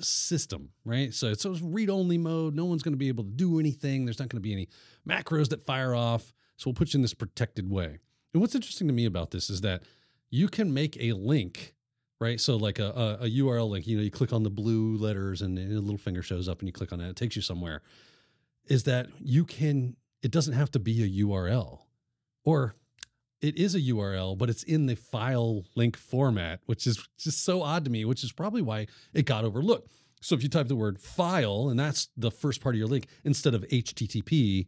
system, right? So it's it's read only mode. No one's going to be able to do anything. There's not going to be any macros that fire off. So we'll put you in this protected way. And what's interesting to me about this is that you can make a link, right? So like a, a, a URL link, you know, you click on the blue letters and a little finger shows up and you click on that, it takes you somewhere. Is that you can, it doesn't have to be a URL or it is a URL, but it's in the file link format, which is just so odd to me, which is probably why it got overlooked. So if you type the word file and that's the first part of your link instead of HTTP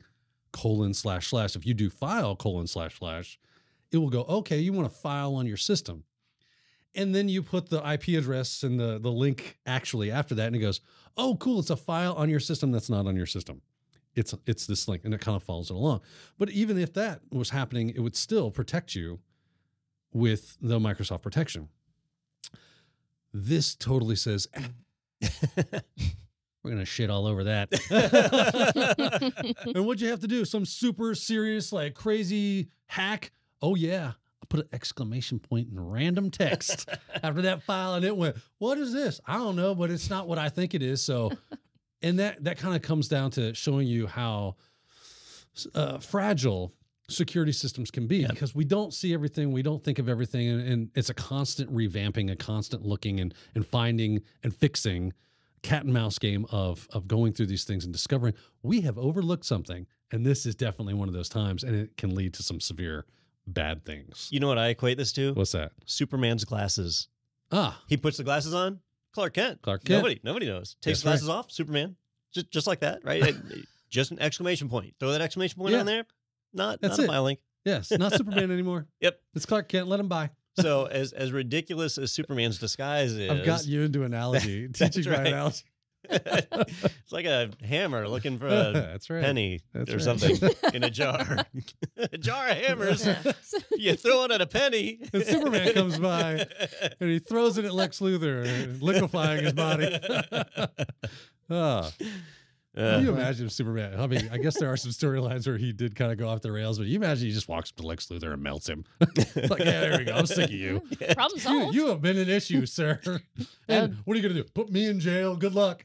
colon slash slash, if you do file colon slash slash, it will go, okay, you want a file on your system. And then you put the IP address and the, the link actually after that, and it goes, oh, cool, it's a file on your system that's not on your system. It's it's this link, and it kind of follows it along. But even if that was happening, it would still protect you with the Microsoft protection. This totally says ah, we're gonna shit all over that. and what'd you have to do? Some super serious, like crazy hack? Oh yeah. I put an exclamation point in random text after that file, and it went, What is this? I don't know, but it's not what I think it is. So and that that kind of comes down to showing you how uh, fragile security systems can be Yep. because we don't see everything we don't think of everything and, and it's a constant revamping a constant looking and and finding and fixing cat and mouse game of of going through these things and discovering we have overlooked something and this is definitely one of those times and it can lead to some severe bad things You know what I equate this to? what's that Superman's glasses. ah He puts the glasses on. Clark Kent. Clark Kent. Nobody, nobody knows. Takes That's glasses off. Superman. Just, just like that, right? Just an exclamation point. Throw that exclamation point Yeah. on there. Not, That's not it. a link. yes not superman anymore Yep. it's clark kent let him by So as as ridiculous as Superman's disguise is, i've got you into analogy That's teaching my analogy it's like a hammer looking for a that's right penny That's or right. something in a jar. a jar of hammers. you throw it at a penny. And Superman comes by and he throws it at Lex Luthor, liquefying his body. Ah, Uh, can you imagine if Superman? I mean, I guess there are some storylines where he did kind of go off the rails, but you imagine he just walks up to Lex Luthor and melts him. like, yeah, there we go. I'm sick of you. Problem You, solved. you have been an issue, sir. And what are you gonna do? Put me in jail? Good luck.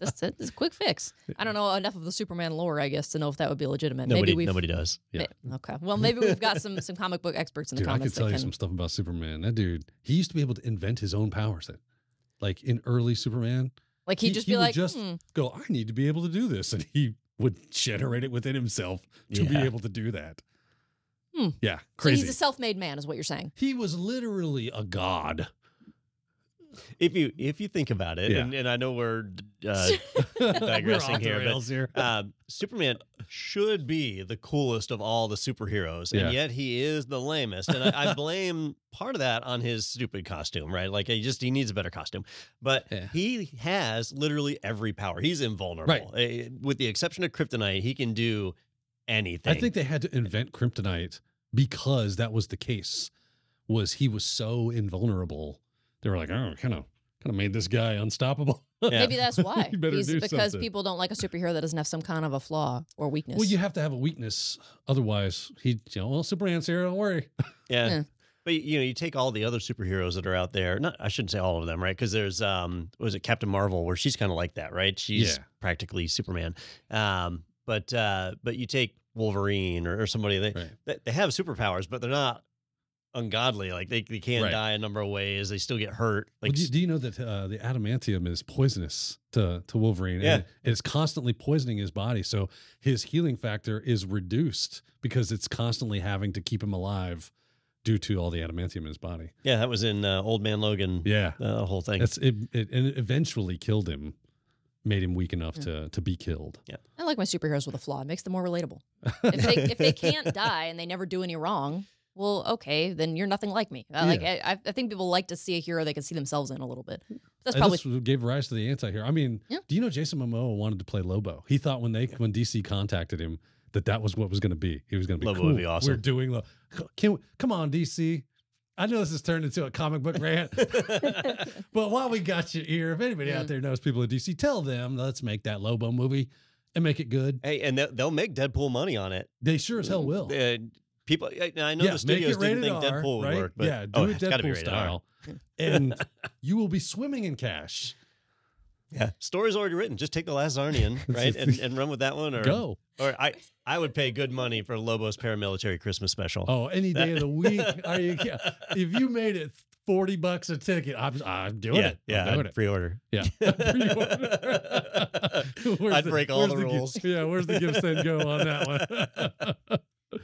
That's it. It's a quick fix. I don't know enough of the Superman lore, I guess, to know if that would be legitimate. nobody, maybe we've nobody does. Yeah. ma- Okay. Well, maybe we've got some some comic book experts in the Dude, I can comments tell you can. some stuff about Superman. That dude, he used to be able to invent his own powers. That, like in early Superman, like he'd he- just he be would like, just- hmm, go, I need to be able to do this. And he would generate it within himself to be able to do that. Hmm. Yeah, so crazy. he's a self-made man, is what you're saying. he was literally a god. If you if you think about it, Yeah. and, and I know we're uh, We're Digressing here, but- here. um, Superman should be the coolest of all the superheroes, Yeah. and yet he is the lamest. And I, I blame part of that on his stupid costume, right? Like he just he needs a better costume, but Yeah. he has literally every power. He's invulnerable, Eh, with the exception of Kryptonite. He can do anything. I think they had to invent kryptonite because that was the case. Was he was so invulnerable? They were like, oh, kind of, kind of made this guy unstoppable. Yeah. Maybe that's why. You better He's, do because something. people don't like a superhero that doesn't have some kind of a flaw or weakness. Well, you have to have a weakness, otherwise he, you know, well, Superman's here. Don't worry. Yeah. Yeah. But you know, you take all the other superheroes that are out there. Not, I shouldn't say all of them, right? Because there's, um, was it Captain Marvel, where she's kind of like that, right? She's Yeah. practically Superman. Um, but uh, but you take Wolverine or, or somebody they, Right. they they have superpowers, but they're not ungodly. Like they they can't Right. die a number of ways. They still get hurt. Like, Like do, you, do you know that uh, the adamantium is poisonous to to Wolverine? Yeah. and it's constantly poisoning his body, so his healing factor is reduced because it's constantly having to keep him alive due to all the adamantium in his body. yeah, that was in uh, Old Man Logan. Yeah, uh, the whole thing. that's it, it. And it eventually killed him, made him weak enough to to be killed. Yeah, I like my superheroes with a flaw. It makes them more relatable. If they if they can't die and they never do any wrong, well, okay, then you're nothing like me. Uh, Like I, I think people like to see a hero they can see themselves in a little bit. That's And probably this gave rise to the anti-hero. I mean, Yeah. do you know Jason Momoa wanted to play Lobo? He thought when they when DC contacted him that that was what was going to be. He was going to be Lobo cool. would be awesome. We're doing Lo- Can we- come on DC. I know this has turned into a comic book rant, but while we got you here, if anybody Yeah. out there knows people at DC, tell them let's make that Lobo movie and make it good. hey, and they'll, they'll make Deadpool money on it. They sure as hell will. Uh, people, I I know yeah, the studios didn't rated think R, Deadpool would right? work, but yeah, do oh, it it's gotta be Deadpool rated R. style, and you will be swimming in cash. Yeah, story's already written. Just take the last Czarnian, right, and, and run with that one, or Go. Or I, I would pay good money for Lobos paramilitary Christmas special. Oh, any day of the week. Are you? If you made it forty bucks a ticket, I'm, I'm doing yeah, it. yeah, I'm doing I'd it. pre-order. Yeah, Where's I'd break all where's the gi- rules. yeah, where's the give send go on that one?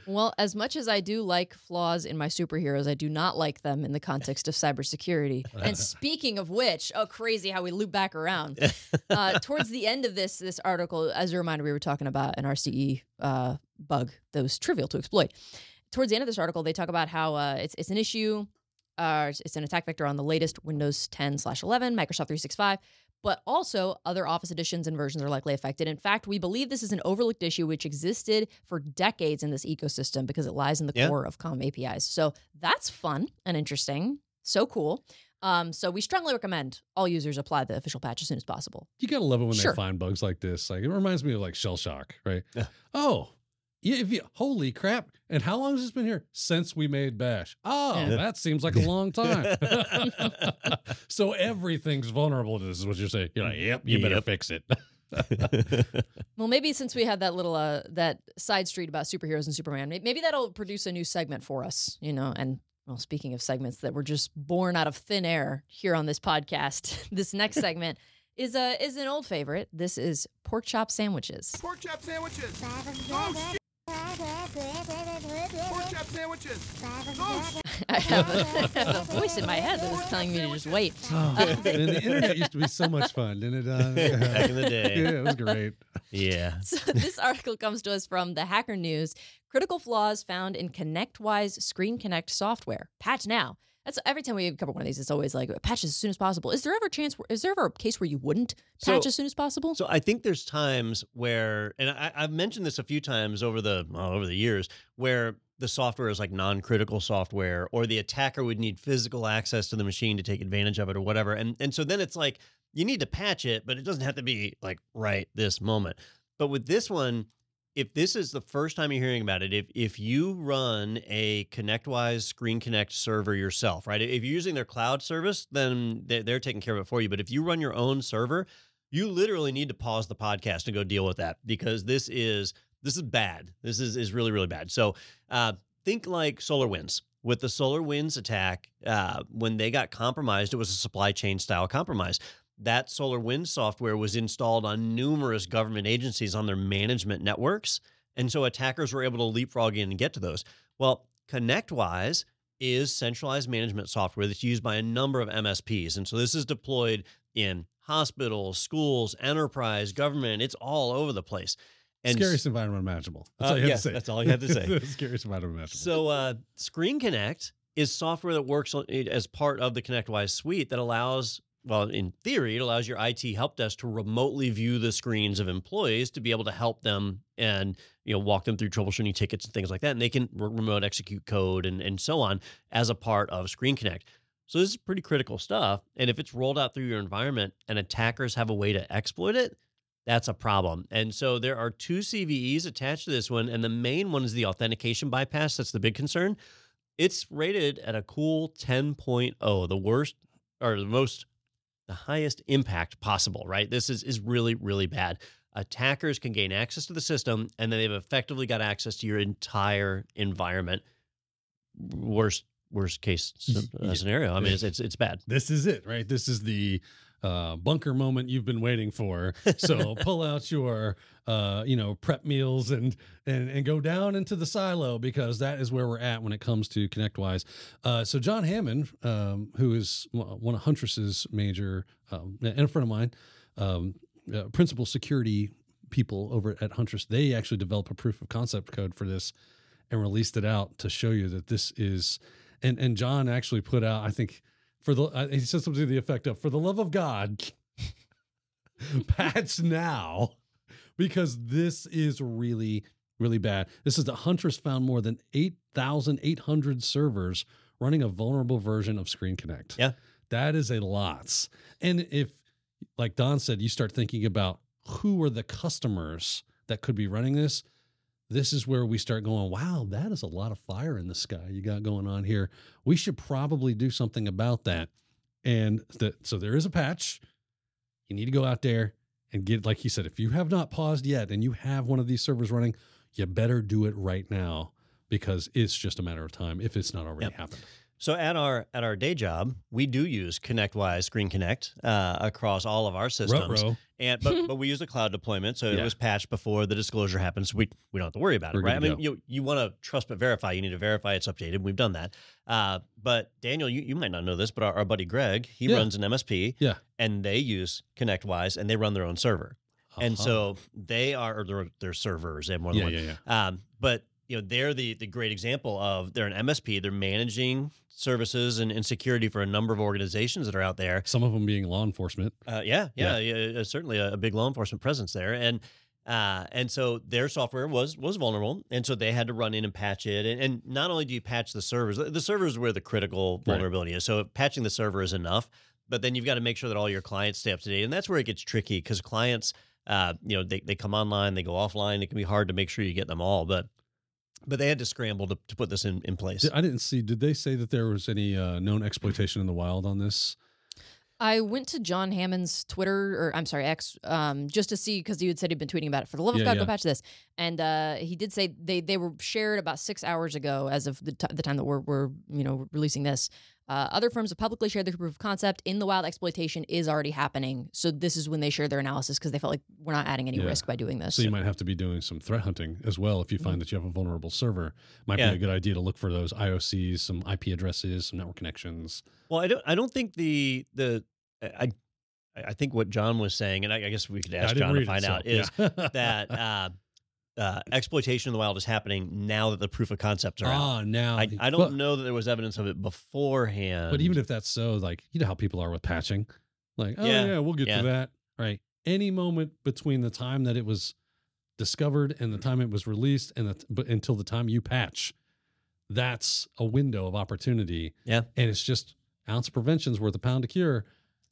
Well, as much as I do like flaws in my superheroes, I do not like them in the context of cybersecurity. And speaking of which, oh, crazy how we loop back around. Uh, towards the end of this this article, as a reminder, we were talking about an RCE uh, bug that was trivial to exploit. Towards the end of this article, they talk about how uh, it's it's an issue. Uh, it's- it's an attack vector on the latest Windows 10 slash 11, Microsoft 365, but also other Office editions and versions are likely affected. In fact, we believe this is an overlooked issue which existed for decades in this ecosystem because it lies in the Yeah. core of COM APIs. So that's fun and interesting. So cool. Um, so we strongly recommend all users apply the official patch as soon as possible. You gotta love it when Sure. they find bugs like this. Like it reminds me of like shell shock, right? Yeah. Oh, yeah. If you holy crap! And how long has this been here since we made Bash? Oh, Yeah. that seems like a long time. so everything's vulnerable to this. Is what you're saying? You're like, yep, you better Yep. fix it. Well, maybe since we had that little uh that side street about superheroes and Superman, maybe that'll produce a new segment for us, you know. And well, speaking of segments that were just born out of thin air here on this podcast, this next segment is a is an old favorite. This is pork chop sandwiches. Pork chop sandwiches. Oh shit. Pork chop sandwiches. Oh. I have, a, I have a voice in my head that is telling me to just wait. and the internet used to be so much fun, didn't it? Uh, Back in the day. yeah, it was great. yeah. So this article comes to us from the Hacker News. Critical flaws found in ConnectWise Screen Connect software. Patch now. That's every time we cover one of these. It's always like patch as soon as possible. Is there ever a chance? Is there ever a case where you wouldn't patch So- as soon as possible? So I think there's times where, and I, I've mentioned this a few times over the well, over the years, where the software is like non-critical software, or the attacker would need physical access to the machine to take advantage of it, or whatever. And and so then it's like you need to patch it, but it doesn't have to be like right this moment. But with this one, if this is the first time you're hearing about it, if if you run a ConnectWise Screen Connect server yourself, right? If you're using their cloud service, then they're, taking care of it for you. But if you run your own server, you literally need to pause the podcast and go deal with that because this is this is bad. This is is really really bad. So uh, think like Solar Winds. With the Solar Winds attack, uh, when they got compromised, it was a supply chain style compromise. That Solar Wind software was installed on numerous government agencies on their management networks, and so attackers were able to leapfrog in and get to those. Well, ConnectWise is centralized management software that's used by a number of MSPs, and so this is deployed in hospitals, schools, enterprise, government. It's all over the place. And Scariest environment imaginable. That's Uh, all you have to say. that's all you have to say. Scariest environment imaginable. So, uh, Screen Connect is software that works on- as part of the ConnectWise suite that allows, well, in theory, it allows your IT help desk to remotely view the screens of employees to be able to help them and you know walk them through troubleshooting tickets and things like that, and they can re- remote execute code and and so on as a part of Screen Connect. So this is pretty critical stuff, and if it's rolled out through your environment and attackers have a way to exploit it, that's a problem. And so there are two CVEs attached to this one, and the main one is the authentication bypass. That's the big concern. It's rated at a cool 10.0, the worst or the most, the highest impact possible, right? This is, is really, really bad. Attackers can gain access to the system, and then they've effectively got access to your entire environment. Worst, worst case uh, scenario. I mean, it's, it's, it's bad. this is it, right? This is the uh, bunker moment you've been waiting for. So pull out your, uh, you know, prep meals and and and go down into the silo because that is where we're at when it comes to ConnectWise. Uh, so John Hammond, um, who is one of Huntress's major um, and a friend of mine, um, uh, principal security people over at Huntress, they actually developed a proof of concept code for this and released it out to show you that this is. And and John actually put out, I think for the uh, he said something to the effect of for the love of god patch now because this is really really bad. This is the huntress found more than 8800 servers running a vulnerable version of screen connect. Yeah. that is a lot and if like don said you start thinking about who are the customers that could be running this this is where we start going, wow, that is a lot of fire in the sky you got going on here. We should probably do something about that. And the, so there is a patch. You need to go out there and get, like he said, if you have not paused yet and you have one of these servers running, you better do it right now because it's just a matter of time if it's not already Yep. happened. So at our at our day job, we do use ConnectWise Screen Connect uh, across all of our systems. Ruh-roh. And but but we use a cloud deployment, so it was patched before the disclosure happens. We we don't have to worry about it, We're right? I mean, you you want to trust but verify. You need to verify it's updated. We've done that. Uh, but Daniel, you, you might not know this, but our, our buddy Greg, he Yeah. runs an MSP, Yeah. and they use ConnectWise, and they run their own server, and Uh-huh. so they are their, their servers. They have more than yeah, one. yeah, yeah. Um, but you know, they're the the great example of they're an MSP. They're managing services and, and security for a number of organizations that are out there. Some of them being law enforcement. Uh, yeah, yeah, yeah, uh, certainly a, a big law enforcement presence there, and Uh, and so their software was was vulnerable, and so they had to run in and patch it. And, and not only do you patch the servers, the servers where the critical Right. vulnerability is. So patching the server is enough, but then you've got to make sure that all your clients stay up to date, and that's where it gets tricky because clients, uh, you know, they they come online, they go offline. It can be hard to make sure you get them all, but but they had to scramble to, to put this in in place. I didn't see. Did they say that there was any uh, known exploitation in the wild on this? I went to John Hammond's Twitter, or I'm sorry, X, um, just to see because he had said he'd been tweeting about it. For the love of Yeah, God, yeah. go patch this. And uh, he did say they they were shared about six hours ago, as of the, t- the time that we're, we're you know releasing this. Uh, other firms have publicly shared their proof of concept. In the wild, exploitation is already happening. So this is when they shared their analysis because they felt like we're not adding any Yeah. risk by doing this. So you might have to be doing some threat hunting as well if you find that you have a vulnerable server. Might Yeah. be a good idea to look for those IOCs, some IP addresses, some network connections. Well, I don't. I don't think the the I I think what John was saying, and I, I guess we could ask didn't John to read it, find so, out, is yeah. that uh, uh, exploitation in the wild is happening now that the proof of concepts are out. ah now I, I don't but, know that there was evidence of it beforehand. But even if that's so, like you know how people are with patching, like oh Yeah, yeah, we'll get yeah. to that. Right. Any moment between the time that it was discovered and the time it was released, and the, but until the time you patch, that's a window of opportunity. Yeah. And it's just ounce of prevention's worth a pound of cure,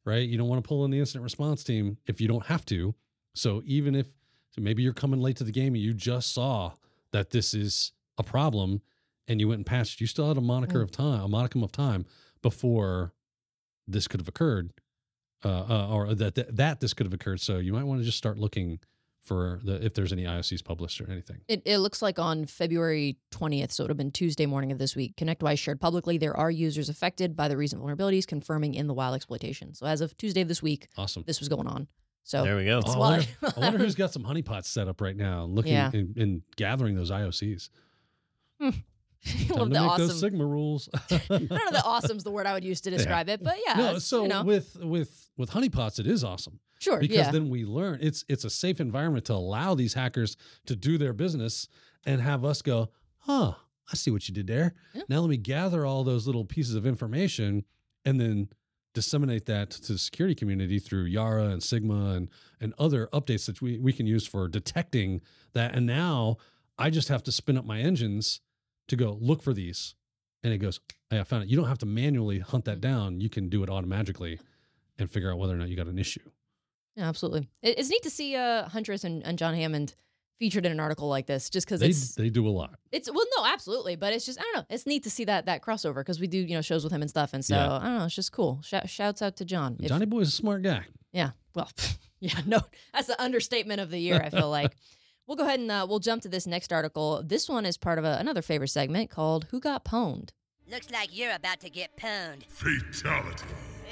right? You don't want to pull in the incident response team if you don't have to. So even if so maybe you're coming late to the game and you just saw that this is a problem and you went and patched, you still had a moniker Mm. of time, a modicum of time before this could have occurred, uh, uh, or that, that that this could have occurred. So you might want to just start looking for the if there's any IOCs published or anything. It, it looks like on February 20th, so it would have been Tuesday morning of this week, ConnectWise shared publicly there are users affected by the recent vulnerabilities, confirming in the wild exploitation. So as of Tuesday of this week, Awesome. this was going on. So there we go. Oh, I wonder, I wonder who's got some honeypots set up right now, looking Yeah. and, and gathering those IOCs. I hmm. Time to the make awesome. those Sigma rules. I don't know that awesome's the word I would use to describe it, but yeah, no, so you know, with with with honeypots, it is awesome sure, because yeah. then we learn it's it's a safe environment to allow these hackers to do their business and have us go, huh, I see what you did there. Yeah. Now let me gather all those little pieces of information and then disseminate that to the security community through Yara and Sigma and and other updates that we, we can use for detecting that. And now I just have to spin up my engines to go look for these. And it goes, hey, I found it. You don't have to manually hunt that down. You can do it automatically and figure out whether or not you got an issue. Yeah, absolutely. It's neat to see uh, Huntress and, and John Hammond featured in an article like this, just because They, they do a lot. it's well, no, absolutely, but it's just I don't know. It's neat to see that that crossover because we do you know shows with him and stuff, and so Yeah. I don't know. It's just cool. Sh- shouts out to John. If- Johnny is a smart guy. Yeah. Well, yeah, no, that's the understatement of the year, I feel like. We'll go ahead and uh, we'll jump to this next article. This one is part of a, another favorite segment called Who Got Pwned? Looks like you're about to get pwned. Fatality.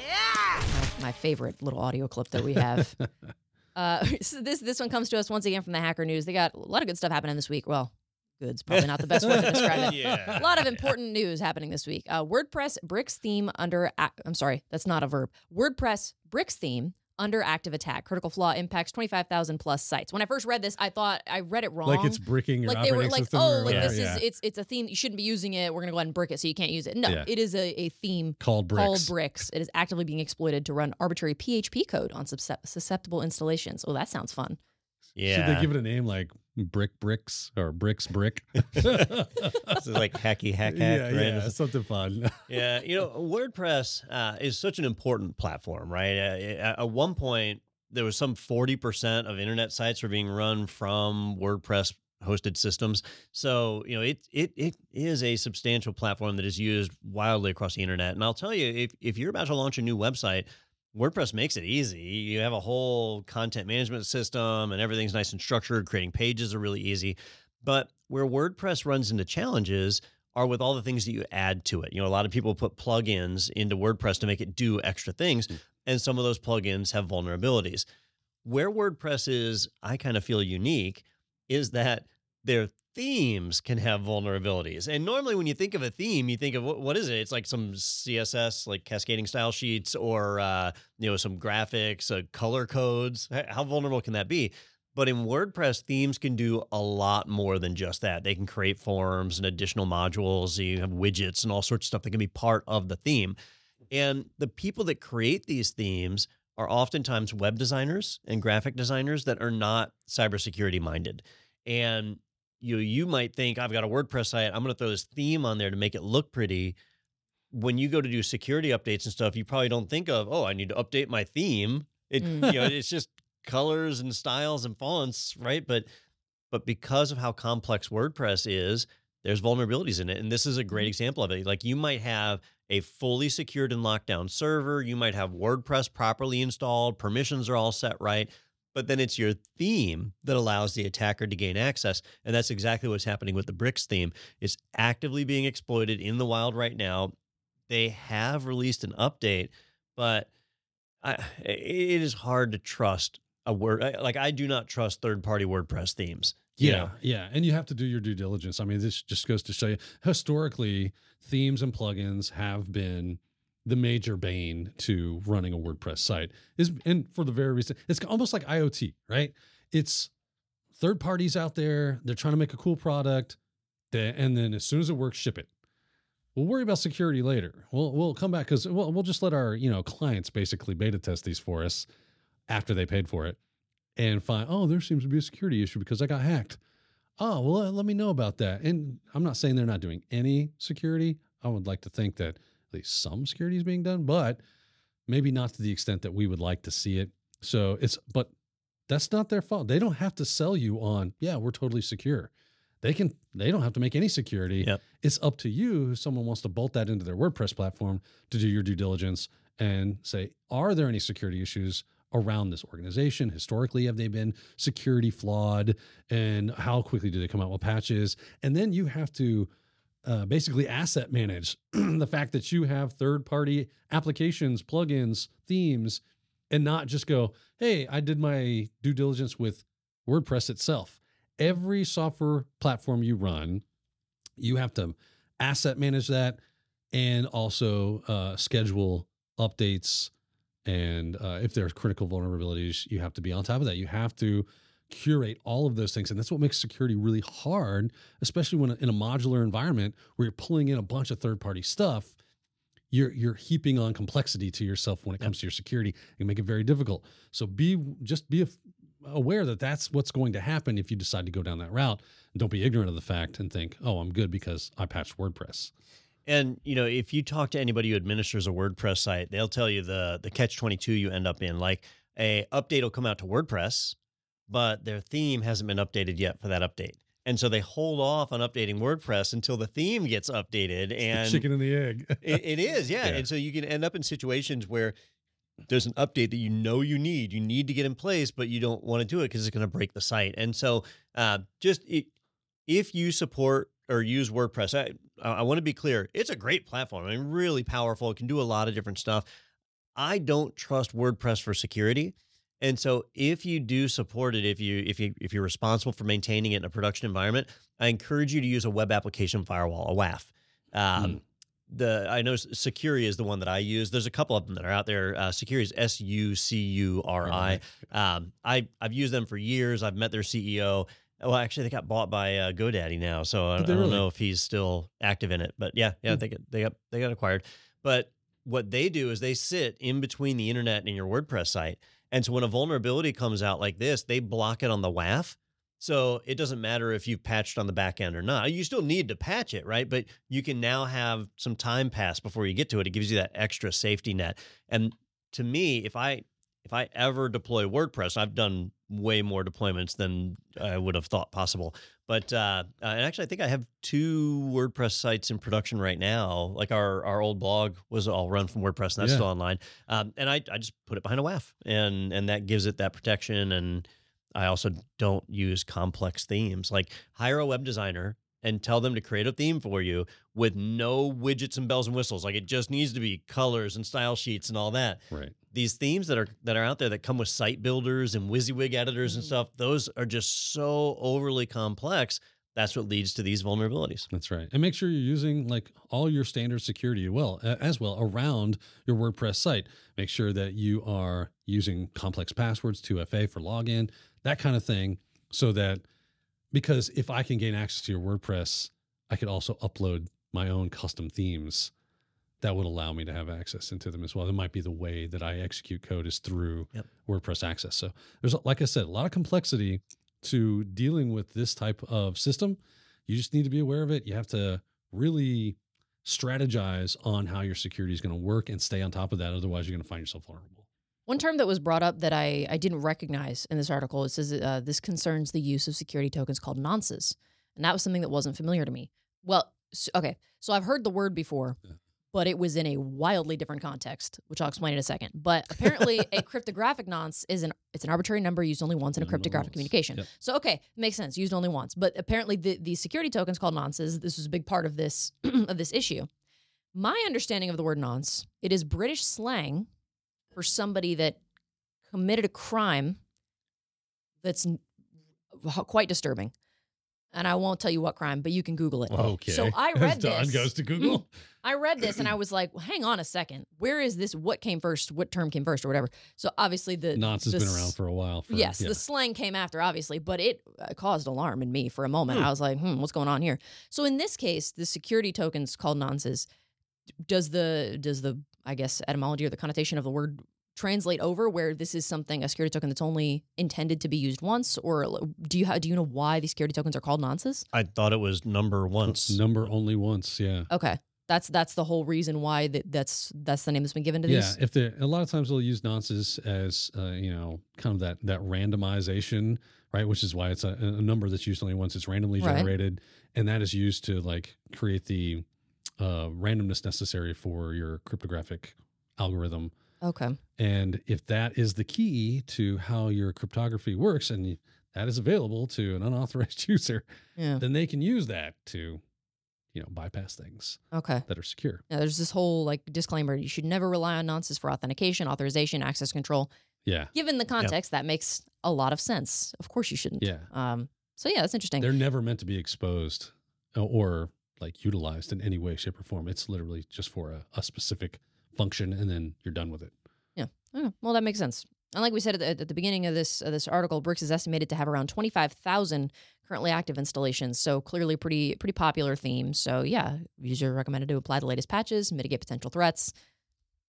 Yeah! My favorite little audio clip that we have. uh, so this this one comes to us once again from the Hacker News. They got a lot of good stuff happening this week. Well, good's probably not the best way to describe it. yeah. A lot of important news happening this week. Uh, WordPress bricks theme under. I'm sorry, that's not a verb. WordPress bricks theme under active attack. Critical flaw impacts 25,000 plus sites. When I first read this, I thought I read it wrong. Like it's bricking your like they were like, oh, like whatever. this yeah. is it's it's a theme. You shouldn't be using it. We're gonna go ahead and brick it so you can't use it. No, Yeah. it is a, a theme called bricks. called bricks. It is actively being exploited to run arbitrary PHP code on susceptible installations. Oh, that sounds fun. Yeah. Should they give it a name like Brick Bricks or Bricks Brick? this is like hacky hack hack. yeah, right? yeah, something fun. yeah, you know, WordPress uh, is such an important platform, right? Uh, at one point, there was some 40% of internet sites were being run from WordPress hosted systems. So, you know, it it it is a substantial platform that is used wildly across the internet. And I'll tell you, if if you're about to launch a new website, WordPress makes it easy. You have a whole content management system and everything's nice and structured. Creating pages are really easy. But where WordPress runs into challenges are with all the things that you add to it. You know, a lot of people put plugins into WordPress to make it do extra things, hmm. and some of those plugins have vulnerabilities. Where WordPress is, I kind of feel unique, is that their themes can have vulnerabilities. And normally when you think of a theme, you think of what, what is it? It's like some CSS, like cascading style sheets, or uh, you know, some graphics, uh, color codes. How vulnerable can that be? But in WordPress, themes can do a lot more than just that. They can create forms and additional modules. You have widgets and all sorts of stuff that can be part of the theme. And the people that create these themes are oftentimes web designers and graphic designers that are not cybersecurity minded. And you you might think I've got a WordPress site, I'm going to throw this theme on there to make it look pretty. When you go to do security updates and stuff, you probably don't think of, "Oh, I need to update my theme." It Mm. you know, it's just colors and styles and fonts, right? But but because of how complex WordPress is, there's vulnerabilities in it. And this is a great example of it. Like you might have a fully secured and locked down server, you might have WordPress properly installed, permissions are all set right, but then it's your theme that allows the attacker to gain access. And that's exactly what's happening with the Bricks theme. It's actively being exploited in the wild right now. They have released an update, but I, it is hard to trust a word like I do not trust third party WordPress themes. Yeah, know? yeah, and you have to do your due diligence. I mean, this just goes to show you historically, themes and plugins have been the major bane to running a WordPress site. Is and for the very reason it's almost like IoT, right? It's third parties out there. They're trying to make a cool product, and then as soon as it works, ship it. We'll worry about security later. We'll we'll come back because we'll we'll just let our you know clients basically beta test these for us after they paid for it and find oh there seems to be a security issue because I got hacked. Oh well, let me know about that. And I'm not saying they're not doing any security. I would like to think that at least some security is being done, but maybe not to the extent that we would like to see it. So it's but that's not their fault. They don't have to sell you on yeah we're totally secure. They can they don't have to make any security. Yep. It's up to you if someone wants to bolt that into their WordPress platform to do your due diligence and say are there any security issues around this organization historically have they been security flawed and how quickly do they come out with patches and then you have to uh, basically asset manage. The fact that you have third party applications plugins themes and not just go hey i did my due diligence with wordpress itself. Every software platform you run you have to asset manage that and also uh, schedule updates. And uh, if there's critical vulnerabilities, you have to be on top of that. You have to curate all of those things. And that's what makes security really hard, especially when in a modular environment where you're pulling in a bunch of third party stuff. You're, you're heaping on complexity to yourself when it comes to your security and make it very difficult. So be just be af- aware that that's what's going to happen if you decide to go down that route. Don't be ignorant of the fact and think, oh, I'm good because I patched WordPress. And you know, if you talk to anybody who administers a WordPress site, they'll tell you the the catch twenty two you end up in. Like a update will come out to WordPress, but their theme hasn't been updated yet for that update, and so they hold off on updating WordPress until the theme gets updated. And chicken and the egg. it, it is, yeah. Yeah. And so you can end up in situations where there's an update that you know you need, you need to get in place, but you don't want to do it because it's going to break the site. And so, uh, just i if you support or use WordPress, I, I want to be clear, it's a great platform. I mean, really powerful. It can do a lot of different stuff. I don't trust WordPress for security. And so if you do support it, if you if you if you're responsible for maintaining it in a production environment, I encourage you to use a web application firewall, a WAF. Um, The I know Sucuri is the one that I use. There's a couple of them that are out there. Uh, Sucuri is S U C U R I. Um, I I've used them for years. I've met their CEO. Well, actually, they got bought by uh, GoDaddy now, so I, I don't really? know if he's still active in it. But yeah, yeah, Hmm. they get they got they got acquired. But what they do is they sit in between the internet and your WordPress site, and so when a vulnerability comes out like this, they block it on the WAF. So it doesn't matter if you've patched on the back end or not. You still need to patch it, right? But you can now have some time pass before you get to it. It gives you that extra safety net. And to me, if I if I ever deploy WordPress, I've done way more deployments than I would have thought possible. But uh, uh, and actually, I think I have two WordPress sites in production right now. Like our our old blog was all run from WordPress, and that's Yeah. still online. Um, and I I just put it behind a WAF, and and that gives it that protection. And I also don't use complex themes. Like hire a web designer and tell them to create a theme for you with no widgets and bells and whistles. Like it just needs to be colors and style sheets and all that Right. These themes that are that are out there that come with site builders and WYSIWYG editors and Mhm. stuff, those are just so overly complex. That's what leads to these vulnerabilities. That's right. And make sure you're using like all your standard security well as well around your WordPress site. Make sure that you are using complex passwords, 2FA for login, that kind of thing so that because if I can gain access to your WordPress, I could also upload my own custom themes that would allow me to have access into them as well. That might be the way that I execute code is through Yep. WordPress access. So there's, like I said, a lot of complexity to dealing with this type of system. You just need to be aware of it. You have to really strategize on how your security is going to work and stay on top of that. Otherwise, you're going to find yourself vulnerable. One term that was brought up that I, I didn't recognize in this article it says uh, this concerns the use of security tokens called nonces, and that was something that wasn't familiar to me. Well, s okay, so I've heard the word before, Yeah. But it was in a wildly different context, which I'll explain in a second. But apparently, a cryptographic nonce is an it's an arbitrary number used only once in a cryptographic once. communication. Yep. So okay, makes sense. Used only once, but apparently the the security tokens called nonces. This was a big part of this of this issue. My understanding of the word nonce, it is British slang for somebody that committed a crime that's quite disturbing. And I won't tell you what crime, but you can Google it. Okay. So I As read Don this. goes to Google. I read this and I was like, well, hang on a second. Where is this? What came first? What term came first or whatever? So obviously the Nonce has the been around for a while. For, yes, yeah. the slang came after, obviously, but it uh, caused alarm in me for a moment. Hmm. I was like, hmm, what's going on here? So in this case, the security tokens called nonces, does the does the I guess etymology or the connotation of the word translate over where this is something a security token that's only intended to be used once, or do you ha- do you know why these security tokens are called nonces? I thought it was number once. number only once. Yeah. Okay, that's that's the whole reason why that, that's that's the name that's been given to Yeah, these. if they a lot of times they'll use nonces as uh, you know kind of that that randomization, right? Which is why it's a, a number that's used only once. It's randomly Right. generated, and that is used to like create the uh, randomness necessary for your cryptographic algorithm. Okay, And if that is the key to how your cryptography works, and that is available to an unauthorized user, yeah, then they can use that to, you know, bypass things okay. that are secure. Now, there's this whole like disclaimer: you should never rely on nonces for authentication, authorization, access control. Yeah, Given the context, that makes a lot of sense. Of course, you shouldn't. yeah. Um. So yeah, that's interesting. They're never meant to be exposed or like utilized in any way, shape, or form. It's literally just for a, a specific function, and then you're done with it. Oh, well, that makes sense. And like we said at the, at the beginning of this of this article, Bricks is estimated to have around twenty five thousand currently active installations. So clearly, pretty pretty popular theme. So yeah, user recommended to apply the latest patches, mitigate potential threats.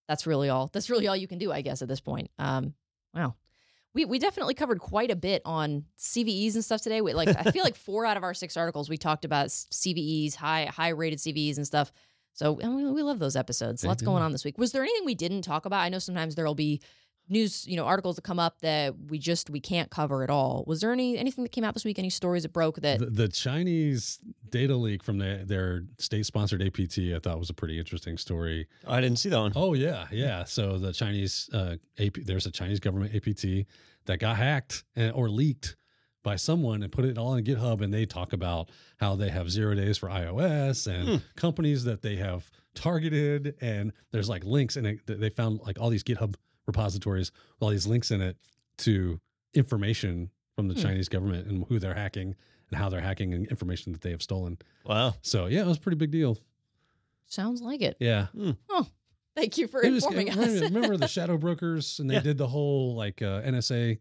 That's really all. That's really all you can do, I guess, at this point. Um, wow. We, we definitely covered quite a bit on CVEs and stuff today. We, like I feel like four out of our six articles we talked about CVEs, high high rated CVEs and stuff. So and we, we love those episodes. They Lots do. going on this week. Was there anything we didn't talk about? I know sometimes there'll be news, you know, articles that come up that we just we can't cover at all. Was there any anything that came out this week? Any stories that broke that? The, the Chinese data leak from the, their state-sponsored APT, I thought was a pretty interesting story. I didn't see that one. Oh yeah, yeah. So the Chinese uh, AP, there's a Chinese government APT that got hacked and, or leaked by someone and put it all on GitHub, and they talk about how they have zero days for iOS and Hmm. companies that they have targeted, and there's like links, and it, they found like all these GitHub repositories with all these links in it to information from the Hmm. Chinese government and who they're hacking and how they're hacking and information that they have stolen. Wow. So yeah, it was a pretty big deal. Sounds like it. Yeah. Oh, Thank you for It was- informing remember, us. remember the shadow brokers and they Yeah. did the whole like uh, NSA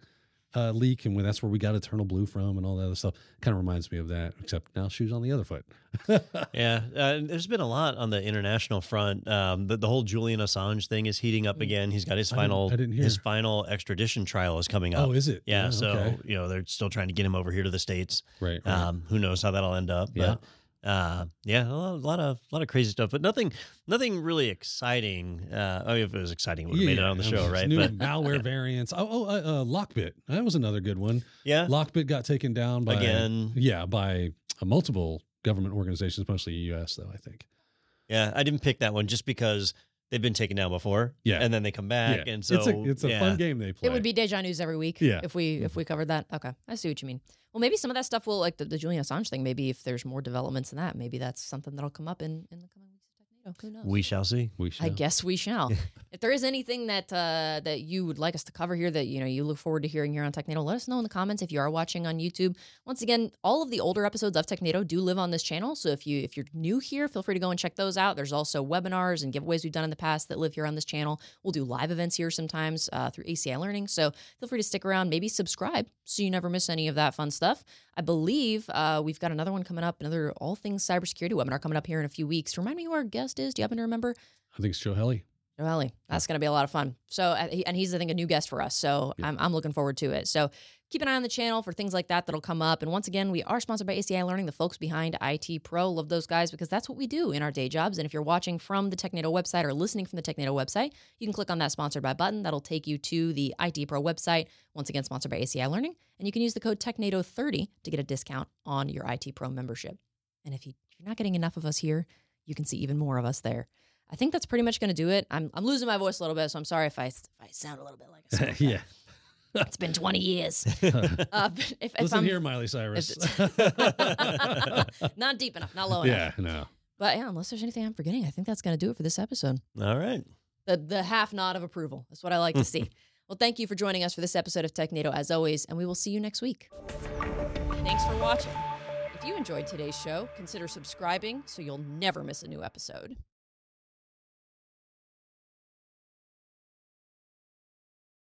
uh, leak and when that's where we got Eternal Blue from and all that other stuff. Kind of reminds me of that, except now shoes on the other foot. Yeah, uh, there's been a lot on the international front. Um, the, the whole Julian Assange thing is heating up again. He's got his Mm. I didn't- final I didn't hear. his final extradition trial is coming up. oh, is it? yeah, so okay. you know they're still trying to get him over here to the states. right. right. Um, who knows how that'll end up? Yeah. Uh, yeah, a lot, of a lot of crazy stuff, but nothing nothing really exciting. Uh, oh, if it was exciting, it would have made it on the show, right? New But malware variants. Oh, oh uh, uh, Lockbit. That was another good one. yeah, Lockbit got taken down by again, Yeah, by uh, multiple government organizations, mostly U.S. though. I think. yeah, I didn't pick that one just because they've been taken down before. Yeah. and then they come back, yeah, and so it's a it's a yeah. fun game they play. It would be deja news every week. Yeah. If we if we covered that. Okay. I see what you mean. Well, maybe some of that stuff will like the, the Julian Assange thing. Maybe if there's more developments in that, maybe that's something that'll come up in, in the coming weeks of Who knows? We shall see. We shall. I guess we shall. if there is anything that uh, that you would like us to cover here that you know you look forward to hearing here on Technado, let us know in the comments. If you are watching on YouTube, once again, all of the older episodes of Technado do live on this channel. So if you if you're new here, feel free to go and check those out. There's also webinars and giveaways we've done in the past that live here on this channel. We'll do live events here sometimes uh, through ACI Learning. So feel free to stick around, maybe subscribe so you never miss any of that fun stuff. I believe uh, we've got another one coming up, another all things cybersecurity webinar coming up here in a few weeks. Remind me who our guest is. Do you happen to remember? I think it's Joe Helle. That's going to be a lot of fun. So, uh, and he's I think a new guest for us. So. I'm I'm looking forward to it. So keep an eye on the channel for things like that that'll come up. And once again, we are sponsored by ACI Learning, the folks behind IT Pro. Love those guys because that's what we do in our day jobs. And if you're watching from the TechNado website or listening from the TechNado website, you can click on that sponsored by button. That'll take you to the IT Pro website. Once again, sponsored by ACI Learning, and you can use the code TechNado30 to get a discount on your IT Pro membership. And if, you, if you're not getting enough of us here, you can see even more of us there. I think that's pretty much going to do it. I'm, I'm losing my voice a little bit, so I'm sorry if I if I sound a little bit like a yeah. It's been 20 years. Uh, but if, if Listen I'm here, Miley Cyrus. not deep enough, not low enough. yeah, no. But yeah, unless there's anything I'm forgetting, I think that's going to do it for this episode. All right. The the half nod of approval. That's what I like to see. well, thank you for joining us for this episode of TechNado as always, and we will see you next week. Thanks for watching. If you enjoyed today's show, consider subscribing so you'll never miss a new episode.